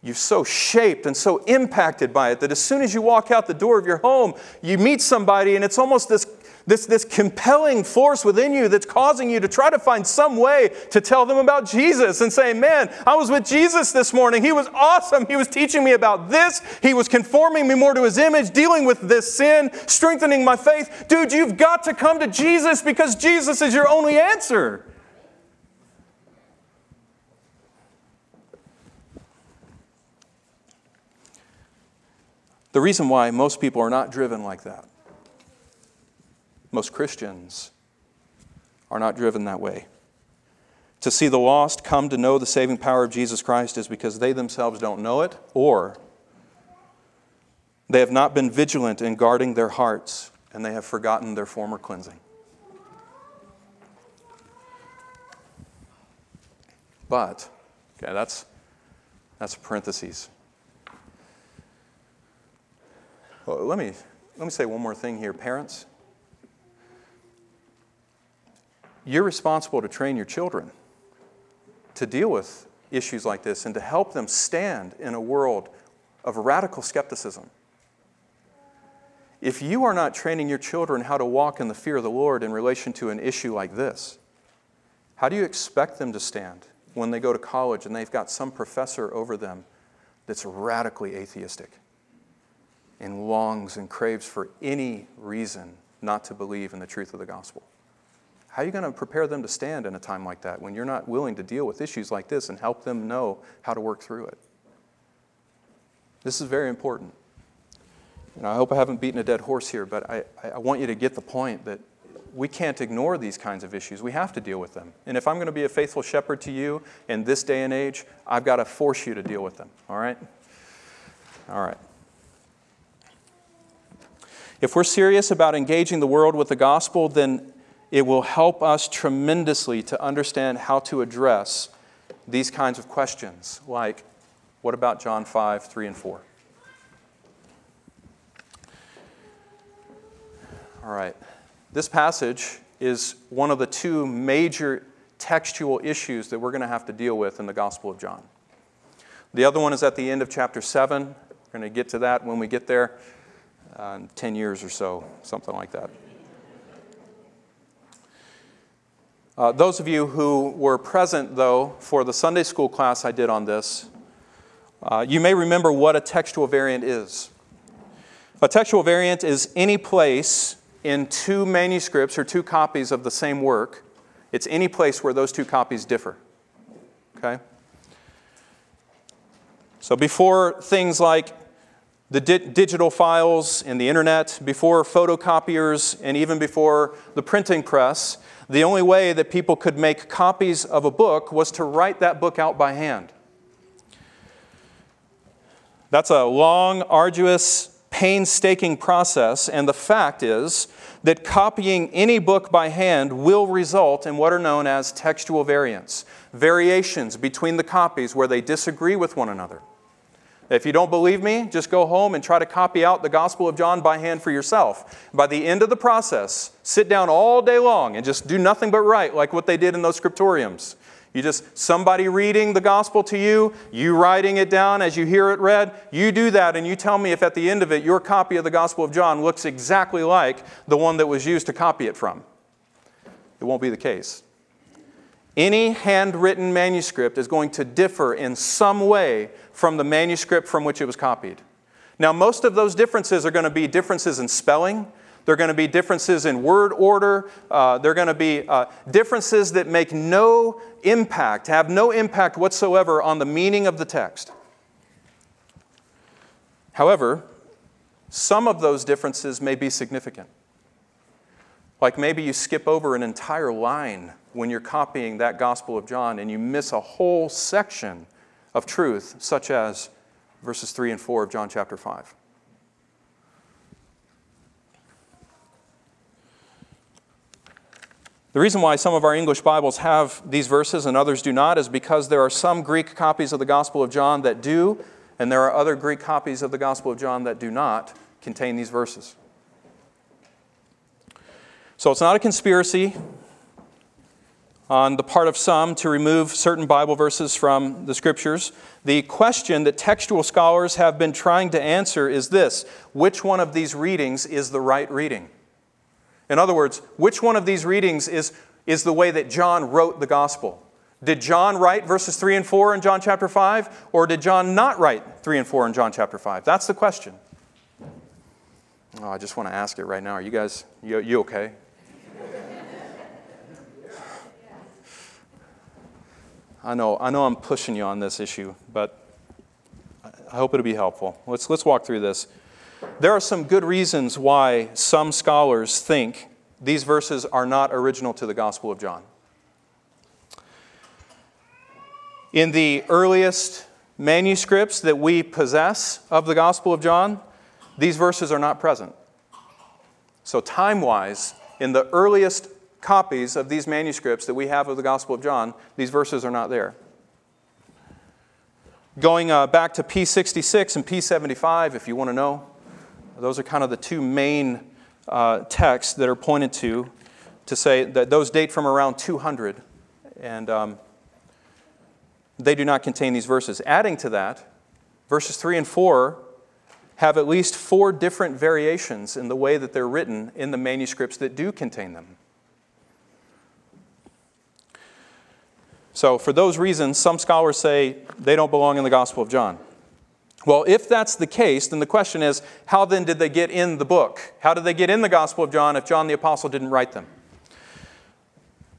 you're so shaped and so impacted by it that as soon as you walk out the door of your home, you meet somebody, and it's almost this this, this compelling force within you that's causing you to try to find some way to tell them about Jesus and say, Man, I was with Jesus this morning. He was awesome. He was teaching me about this. He was conforming me more to his image, dealing with this sin, strengthening my faith. Dude, you've got to come to Jesus because Jesus is your only answer. The reason why most people are not driven like that most Christians are not driven that way. To see the lost come to know the saving power of Jesus Christ is because they themselves don't know it, or they have not been vigilant in guarding their hearts and they have forgotten their former cleansing. But, okay, that's, that's parentheses. Well, let, me, let me say one more thing here. Parents, you're responsible to train your children to deal with issues like this and to help them stand in a world of radical skepticism. If you are not training your children how to walk in the fear of the Lord in relation to an issue like this, how do you expect them to stand when they go to college and they've got some professor over them that's radically atheistic and longs and craves for any reason not to believe in the truth of the gospel? How are you going to prepare them to stand in a time like that when you're not willing to deal with issues like this and help them know how to work through it? This is very important. And I hope I haven't beaten a dead horse here, but I, I want you to get the point that we can't ignore these kinds of issues. We have to deal with them. And if I'm going to be a faithful shepherd to you in this day and age, I've got to force you to deal with them. All right? All right. If we're serious about engaging the world with the gospel, then it will help us tremendously to understand how to address these kinds of questions, like what about John 5, 3, and 4? All right. This passage is one of the two major textual issues that we're going to have to deal with in the Gospel of John. The other one is at the end of chapter 7. We're going to get to that when we get there uh, in 10 years or so, something like that. Uh, those of you who were present, though, for the Sunday school class I did on this, uh, you may remember what a textual variant is. A textual variant is any place in two manuscripts or two copies of the same work. It's any place where those two copies differ. Okay? So before things like the di- digital files and the internet, before photocopiers, and even before the printing press, the only way that people could make copies of a book was to write that book out by hand. That's a long, arduous, painstaking process, and the fact is that copying any book by hand will result in what are known as textual variants, variations between the copies where they disagree with one another. If you don't believe me, just go home and try to copy out the Gospel of John by hand for yourself. By the end of the process, sit down all day long and just do nothing but write, like what they did in those scriptoriums. You just, somebody reading the gospel to you, you writing it down as you hear it read, you do that and you tell me if at the end of it your copy of the Gospel of John looks exactly like the one that was used to copy it from. It won't be the case. Any handwritten manuscript is going to differ in some way from the manuscript from which it was copied. Now, most of those differences are going to be differences in spelling, they're going to be differences in word order, uh, they're going to be uh, differences that make no impact, have no impact whatsoever on the meaning of the text. However, some of those differences may be significant. Like maybe you skip over an entire line when you're copying that Gospel of John and you miss a whole section of truth, such as verses 3 and 4 of John chapter 5. The reason why some of our English Bibles have these verses and others do not is because there are some Greek copies of the Gospel of John that do, and there are other Greek copies of the Gospel of John that do not contain these verses. So it's not a conspiracy on the part of some to remove certain Bible verses from the Scriptures. The question that textual scholars have been trying to answer is this which one of these readings is the right reading? In other words, which one of these readings is, is the way that John wrote the gospel? Did John write verses 3 and 4 in John chapter 5, or did John not write 3 and 4 in John chapter 5? That's the question. Oh, I just want to ask it right now. Are you guys, you, you okay? I know, I know I'm pushing you on this issue, but I hope it'll be helpful. Let's, let's walk through this. There are some good reasons why some scholars think these verses are not original to the Gospel of John. In the earliest manuscripts that we possess of the Gospel of John, these verses are not present. So, time wise, in the earliest copies of these manuscripts that we have of the Gospel of John, these verses are not there. Going uh, back to P66 and P75, if you want to know, those are kind of the two main uh, texts that are pointed to to say that those date from around 200, and um, they do not contain these verses. Adding to that, verses 3 and 4 have at least four different variations in the way that they're written in the manuscripts that do contain them. So, for those reasons, some scholars say they don't belong in the Gospel of John. Well, if that's the case, then the question is how then did they get in the book? How did they get in the Gospel of John if John the Apostle didn't write them?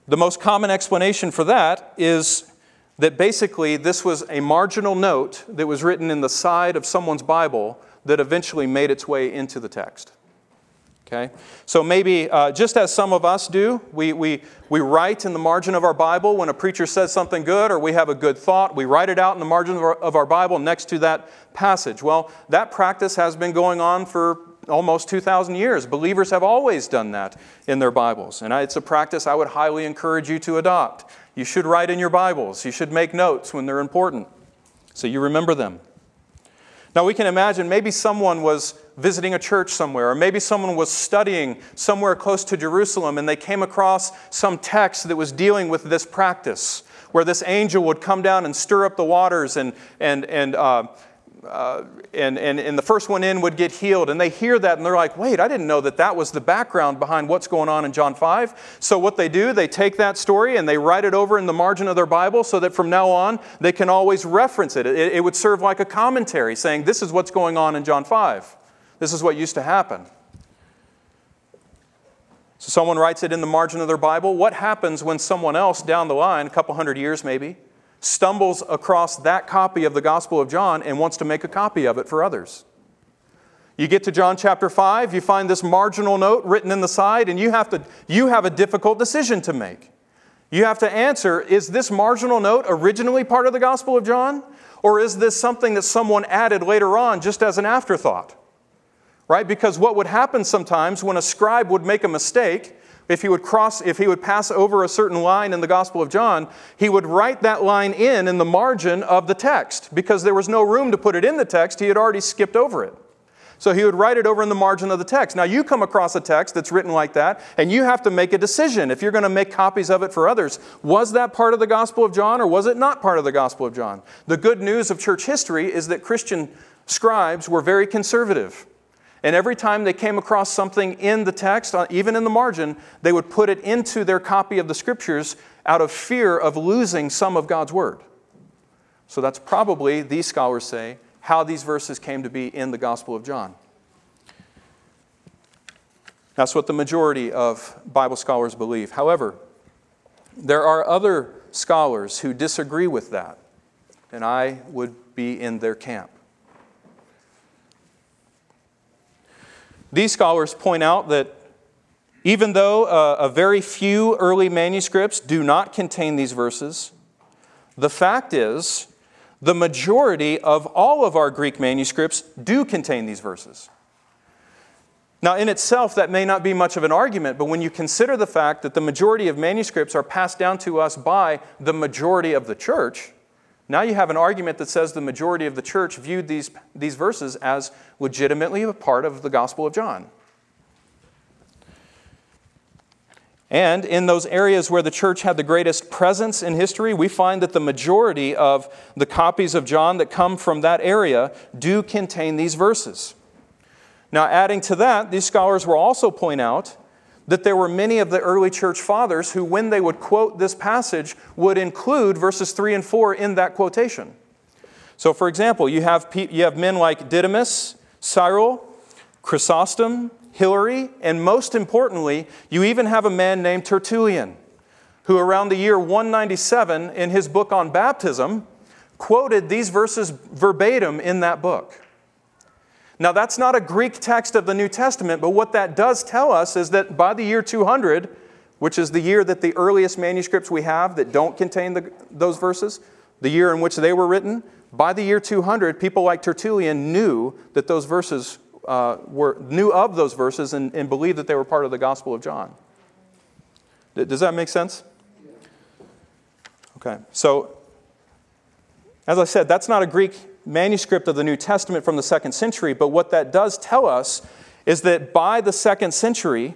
The most common explanation for that is that basically this was a marginal note that was written in the side of someone's Bible that eventually made its way into the text. Okay? So maybe uh, just as some of us do, we, we, we write in the margin of our Bible when a preacher says something good or we have a good thought, we write it out in the margin of our, of our Bible next to that passage. Well, that practice has been going on for almost 2,000 years. Believers have always done that in their Bibles. And it's a practice I would highly encourage you to adopt. You should write in your Bibles, you should make notes when they're important so you remember them. Now, we can imagine maybe someone was visiting a church somewhere, or maybe someone was studying somewhere close to Jerusalem and they came across some text that was dealing with this practice, where this angel would come down and stir up the waters and, and, and uh, uh, and, and, and the first one in would get healed. And they hear that and they're like, wait, I didn't know that that was the background behind what's going on in John 5. So, what they do, they take that story and they write it over in the margin of their Bible so that from now on they can always reference it. It, it would serve like a commentary saying, this is what's going on in John 5. This is what used to happen. So, someone writes it in the margin of their Bible. What happens when someone else down the line, a couple hundred years maybe, stumbles across that copy of the Gospel of John and wants to make a copy of it for others. You get to John chapter 5, you find this marginal note written in the side, and you have, to, you have a difficult decision to make. You have to answer is this marginal note originally part of the Gospel of John? Or is this something that someone added later on just as an afterthought? Right? Because what would happen sometimes when a scribe would make a mistake if he would cross, if he would pass over a certain line in the Gospel of John, he would write that line in in the margin of the text because there was no room to put it in the text. He had already skipped over it. So he would write it over in the margin of the text. Now you come across a text that's written like that, and you have to make a decision if you're going to make copies of it for others. Was that part of the Gospel of John or was it not part of the Gospel of John? The good news of church history is that Christian scribes were very conservative. And every time they came across something in the text, uh, even in the margin, they would put it into their copy of the scriptures out of fear of losing some of God's word. So that's probably, these scholars say, how these verses came to be in the Gospel of John. That's what the majority of Bible scholars believe. However, there are other scholars who disagree with that, and I would be in their camp. These scholars point out that even though uh, a very few early manuscripts do not contain these verses, the fact is the majority of all of our Greek manuscripts do contain these verses. Now, in itself, that may not be much of an argument, but when you consider the fact that the majority of manuscripts are passed down to us by the majority of the church, now you have an argument that says the majority of the church viewed these, these verses as legitimately a part of the Gospel of John. And in those areas where the church had the greatest presence in history, we find that the majority of the copies of John that come from that area do contain these verses. Now, adding to that, these scholars will also point out that there were many of the early church fathers who, when they would quote this passage, would include verses 3 and 4 in that quotation. So, for example, you have, you have men like Didymus, Cyril, Chrysostom, Hilary, and most importantly, you even have a man named Tertullian, who around the year 197 in his book on baptism quoted these verses verbatim in that book. Now, that's not a Greek text of the New Testament, but what that does tell us is that by the year 200, which is the year that the earliest manuscripts we have that don't contain the, those verses, the year in which they were written, by the year 200, people like Tertullian knew that those verses uh, were, knew of those verses and, and believed that they were part of the Gospel of John. Does that make sense? Okay, so as I said, that's not a Greek manuscript of the New Testament from the second century, but what that does tell us is that by the second century,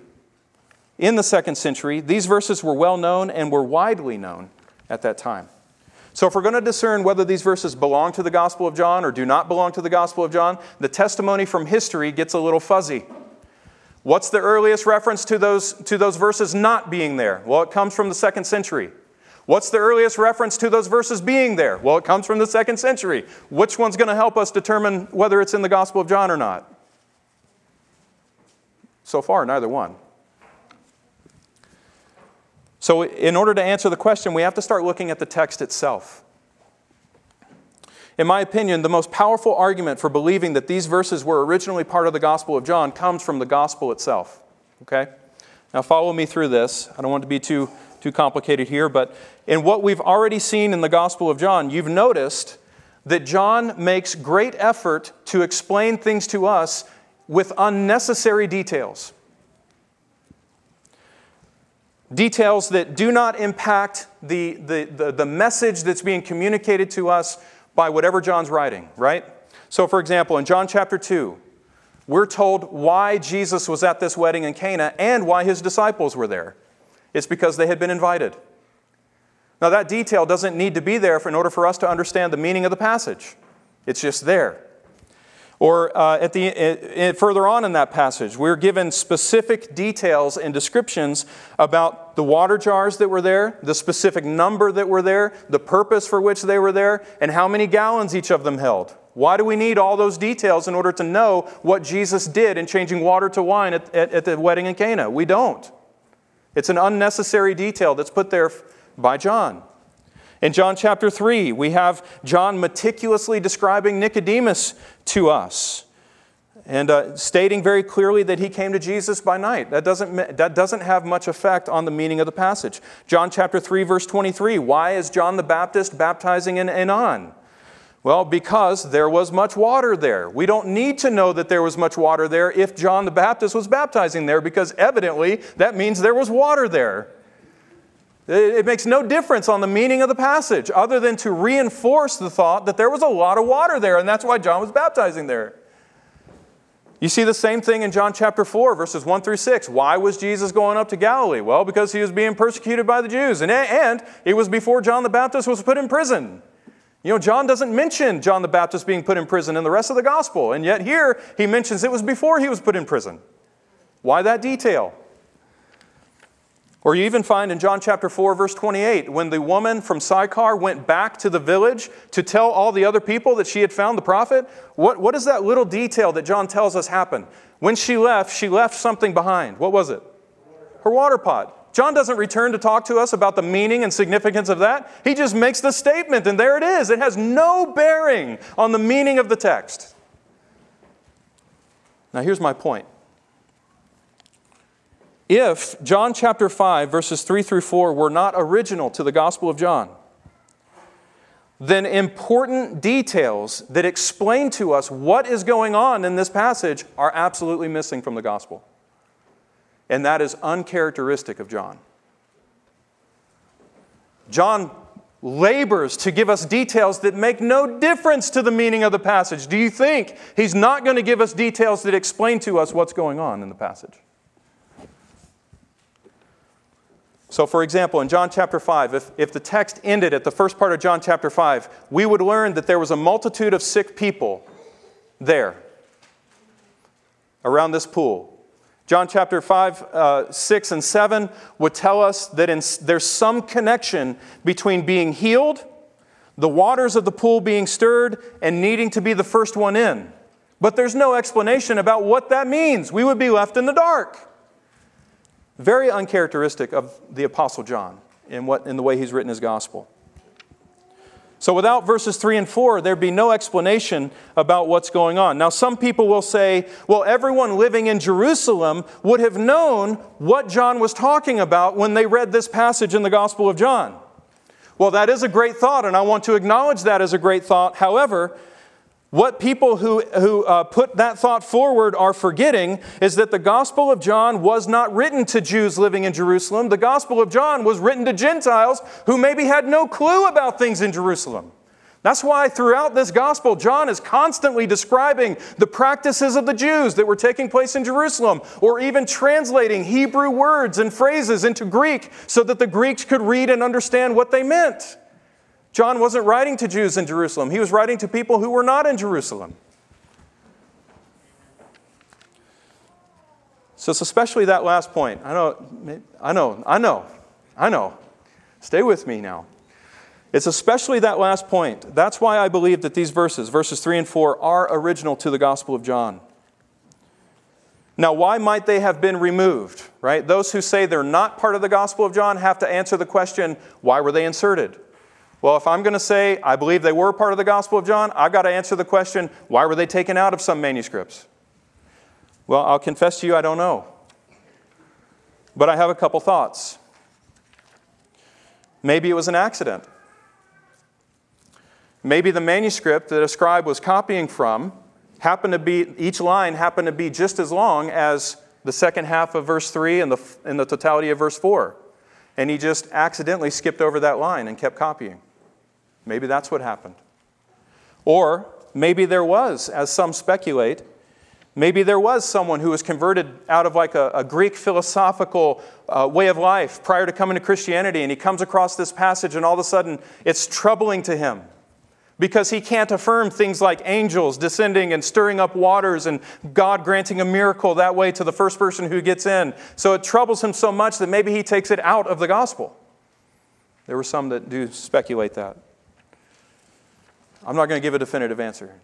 in the second century, these verses were well known and were widely known at that time. So, if we're going to discern whether these verses belong to the Gospel of John or do not belong to the Gospel of John, the testimony from history gets a little fuzzy. What's the earliest reference to those, to those verses not being there? Well, it comes from the second century. What's the earliest reference to those verses being there? Well, it comes from the second century. Which one's going to help us determine whether it's in the Gospel of John or not? So far, neither one. So, in order to answer the question, we have to start looking at the text itself. In my opinion, the most powerful argument for believing that these verses were originally part of the Gospel of John comes from the Gospel itself. Okay? Now, follow me through this. I don't want to be too too complicated here, but in what we've already seen in the Gospel of John, you've noticed that John makes great effort to explain things to us with unnecessary details. Details that do not impact the, the, the, the, message that's being communicated to us by whatever John's writing, right? So, for example, in John chapter 2, we're told why Jesus was at this wedding in Cana and why his disciples were there. It's because they had been invited. Now, that detail doesn't need to be there for, in order for us to understand the meaning of the passage, it's just there. Or uh, at the, uh, further on in that passage, we're given specific details and descriptions about the water jars that were there, the specific number that were there, the purpose for which they were there, and how many gallons each of them held. Why do we need all those details in order to know what Jesus did in changing water to wine at, at, at the wedding in Cana? We don't. It's an unnecessary detail that's put there by John. In John chapter 3, we have John meticulously describing Nicodemus to us and uh, stating very clearly that he came to Jesus by night. That doesn't, that doesn't have much effect on the meaning of the passage. John chapter 3, verse 23, why is John the Baptist baptizing in Aenon? Well, because there was much water there. We don't need to know that there was much water there if John the Baptist was baptizing there, because evidently that means there was water there. It makes no difference on the meaning of the passage other than to reinforce the thought that there was a lot of water there, and that's why John was baptizing there. You see the same thing in John chapter 4, verses 1 through 6. Why was Jesus going up to Galilee? Well, because he was being persecuted by the Jews, and, and it was before John the Baptist was put in prison. You know, John doesn't mention John the Baptist being put in prison in the rest of the gospel, and yet here he mentions it was before he was put in prison. Why that detail? Or you even find in John chapter 4, verse 28, when the woman from Sychar went back to the village to tell all the other people that she had found the prophet, what, what is that little detail that John tells us happened? When she left, she left something behind. What was it? Her water pot. John doesn't return to talk to us about the meaning and significance of that. He just makes the statement, and there it is. It has no bearing on the meaning of the text. Now, here's my point. if John chapter 5, verses 3 through 4 were not original to the Gospel of John, then important details that explain to us what is going on in this passage are absolutely missing from the Gospel. And that is uncharacteristic of John. John labors to give us details that make no difference to the meaning of the passage. Do you think he's not going to give us details that explain to us what's going on in the passage? So, for example, in John chapter 5, if, if the text ended at the first part of John chapter 5, we would learn that there was a multitude of sick people there around this pool. John chapter 5, uh, 6, and 7 would tell us that in, there's some connection between being healed, the waters of the pool being stirred, and needing to be the first one in. But there's no explanation about what that means. We would be left in the dark. Very uncharacteristic of the Apostle John in, what, in the way he's written his gospel. So, without verses 3 and 4, there'd be no explanation about what's going on. Now, some people will say, well, everyone living in Jerusalem would have known what John was talking about when they read this passage in the Gospel of John. Well, that is a great thought, and I want to acknowledge that as a great thought. However, what people who, who uh, put that thought forward are forgetting is that the Gospel of John was not written to Jews living in Jerusalem. The Gospel of John was written to Gentiles who maybe had no clue about things in Jerusalem. That's why throughout this Gospel, John is constantly describing the practices of the Jews that were taking place in Jerusalem, or even translating Hebrew words and phrases into Greek so that the Greeks could read and understand what they meant. John wasn't writing to Jews in Jerusalem, he was writing to people who were not in Jerusalem. So it's especially that last point. I know, I know, I know, I know. Stay with me now. It's especially that last point. That's why I believe that these verses, verses 3 and 4, are original to the Gospel of John. Now, why might they have been removed, right? Those who say they're not part of the Gospel of John have to answer the question why were they inserted? Well, if I'm going to say I believe they were part of the Gospel of John, I've got to answer the question why were they taken out of some manuscripts? Well, I'll confess to you, I don't know. But I have a couple thoughts. Maybe it was an accident. Maybe the manuscript that a scribe was copying from happened to be, each line happened to be just as long as the second half of verse 3 and the, and the totality of verse 4. And he just accidentally skipped over that line and kept copying. Maybe that's what happened. Or maybe there was, as some speculate, maybe there was someone who was converted out of like a, a Greek philosophical uh, way of life prior to coming to Christianity, and he comes across this passage, and all of a sudden it's troubling to him because he can't affirm things like angels descending and stirring up waters and God granting a miracle that way to the first person who gets in. So it troubles him so much that maybe he takes it out of the gospel. There were some that do speculate that. I'm not going to give a definitive answer.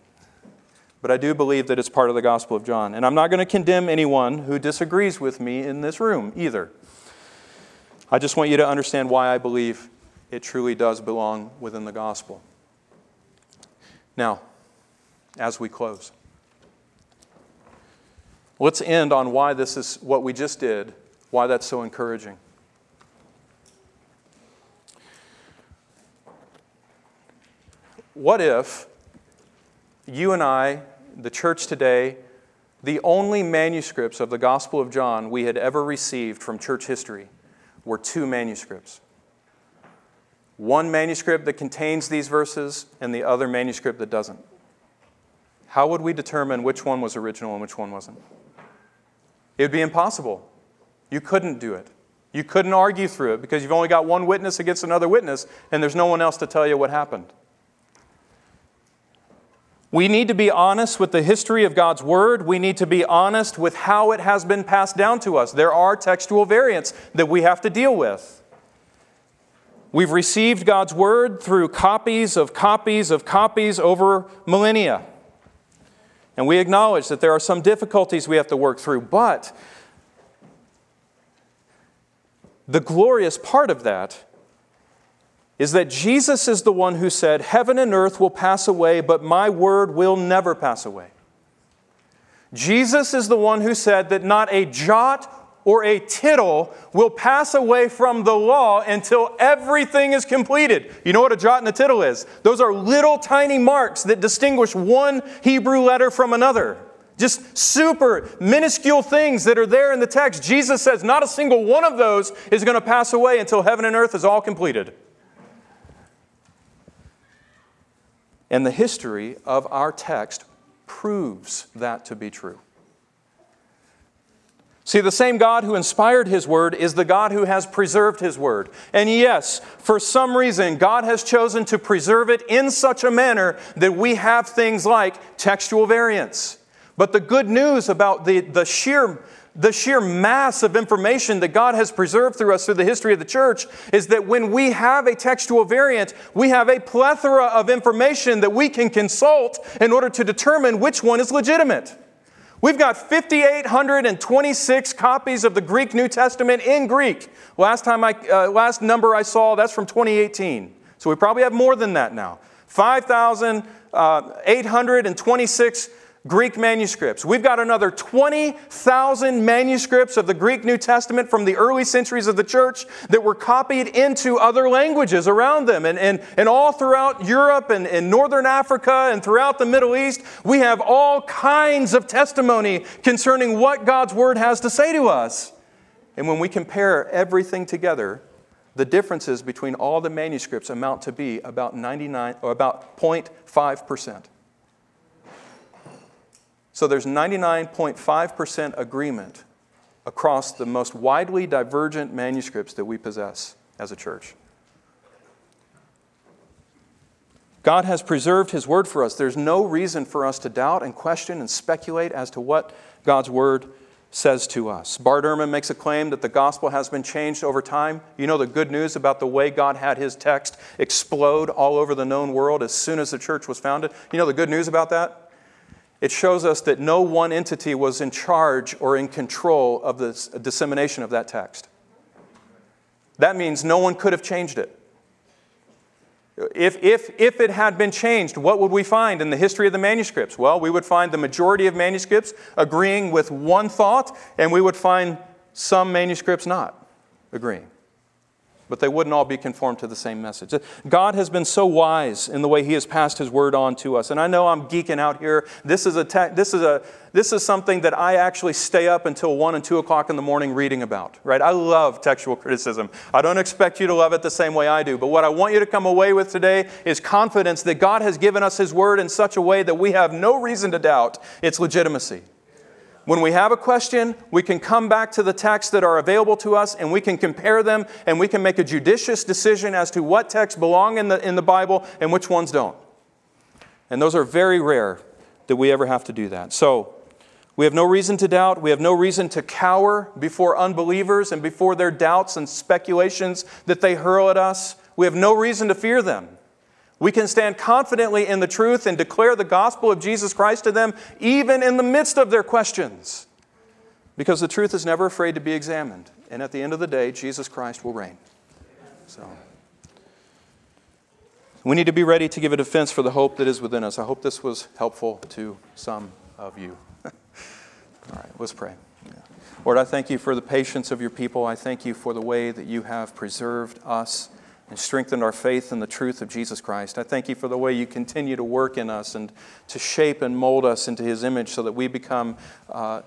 But I do believe that it's part of the Gospel of John. And I'm not going to condemn anyone who disagrees with me in this room either. I just want you to understand why I believe it truly does belong within the Gospel. Now, as we close, let's end on why this is what we just did, why that's so encouraging. What if you and I, the church today, the only manuscripts of the Gospel of John we had ever received from church history were two manuscripts? One manuscript that contains these verses and the other manuscript that doesn't. How would we determine which one was original and which one wasn't? It would be impossible. You couldn't do it. You couldn't argue through it because you've only got one witness against another witness and there's no one else to tell you what happened. We need to be honest with the history of God's Word. We need to be honest with how it has been passed down to us. There are textual variants that we have to deal with. We've received God's Word through copies of copies of copies over millennia. And we acknowledge that there are some difficulties we have to work through, but the glorious part of that is that Jesus is the one who said, Heaven and earth will pass away, but my word will never pass away. Jesus is the one who said that not a jot or a tittle will pass away from the law until everything is completed. You know what a jot and a tittle is? Those are little tiny marks that distinguish one Hebrew letter from another. Just super minuscule things that are there in the text. Jesus says not a single one of those is going to pass away until heaven and earth is all completed. And the history of our text proves that to be true. See, the same God who inspired His Word is the God who has preserved His Word. And yes, for some reason, God has chosen to preserve it in such a manner that we have things like textual variants. But the good news about the, the, sheer, the sheer mass of information that God has preserved through us through the history of the church is that when we have a textual variant, we have a plethora of information that we can consult in order to determine which one is legitimate. We've got 5,826 copies of the Greek New Testament in Greek. Last time I, uh, last number I saw, that's from 2018. So we probably have more than that now. 5,826 Greek manuscripts. We've got another 20,000 manuscripts of the Greek New Testament from the early centuries of the church that were copied into other languages around them. And, and, and all throughout Europe and, and Northern Africa and throughout the Middle East, we have all kinds of testimony concerning what God's Word has to say to us. And when we compare everything together, the differences between all the manuscripts amount to be about 99 or about 0.5 percent. So there's 99.5% agreement across the most widely divergent manuscripts that we possess as a church. God has preserved His Word for us. There's no reason for us to doubt and question and speculate as to what God's Word says to us. Bart Ehrman makes a claim that the gospel has been changed over time. You know the good news about the way God had His text explode all over the known world as soon as the church was founded? You know the good news about that? It shows us that no one entity was in charge or in control of the dissemination of that text. That means no one could have changed it. If, if, if it had been changed, what would we find in the history of the manuscripts? Well, we would find the majority of manuscripts agreeing with one thought, and we would find some manuscripts not agreeing but they wouldn't all be conformed to the same message. God has been so wise in the way He has passed His word on to us. And I know I'm geeking out here. This is, a te- this is, a, this is something that I actually stay up until 1 and 2 o'clock in the morning reading about, right? I love textual criticism. I don't expect you to love it the same way I do. But what I want you to come away with today is confidence that God has given us His word in such a way that we have no reason to doubt its legitimacy. When we have a question, we can come back to the texts that are available to us and we can compare them and we can make a judicious decision as to what texts belong in the, in the Bible and which ones don't. And those are very rare that we ever have to do that. So, we have no reason to doubt. We have no reason to cower before unbelievers and before their doubts and speculations that they hurl at us. We have no reason to fear them. We can stand confidently in the truth and declare the gospel of Jesus Christ to them, even in the midst of their questions. Because the truth is never afraid to be examined. And at the end of the day, Jesus Christ will reign. So, we need to be ready to give a defense for the hope that is within us. I hope this was helpful to some of you. All right, let's pray. Lord, I thank you for the patience of your people. I thank you for the way that you have preserved us and strengthened our faith in the truth of Jesus Christ. I thank you for the way you continue to work in us and to shape and mold us into His image so that we become uh,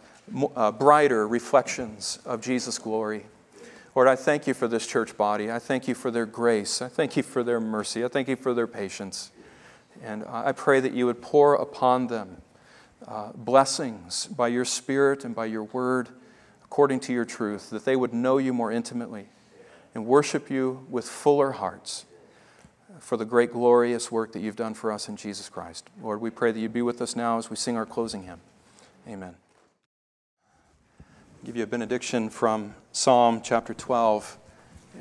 uh, brighter reflections of Jesus' glory. Lord, I thank you for this church body. I thank you for their grace. I thank you for their mercy. I thank you for their patience. And I pray that you would pour upon them uh, blessings by your Spirit and by your word according to your truth, that they would know you more intimately and worship you with fuller hearts for the great, glorious work that you've done for us in Jesus Christ. Lord, we pray that you be with us now as we sing our closing hymn. Amen. I'll give you a benediction from Psalm chapter 12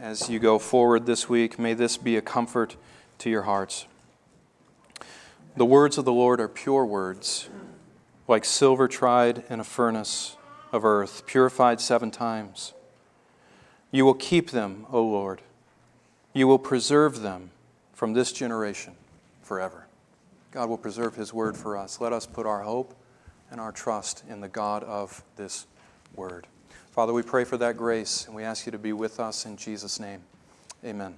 as you go forward this week. May this be a comfort to your hearts. The words of the Lord are pure words, like silver tried in a furnace of earth, purified seven times. You will keep them, O Lord. You will preserve them from this generation forever. God will preserve His word for us. Let us put our hope and our trust in the God of this word. Father, we pray for that grace and we ask you to be with us in Jesus' name. Amen.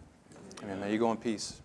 Amen. May you go in peace.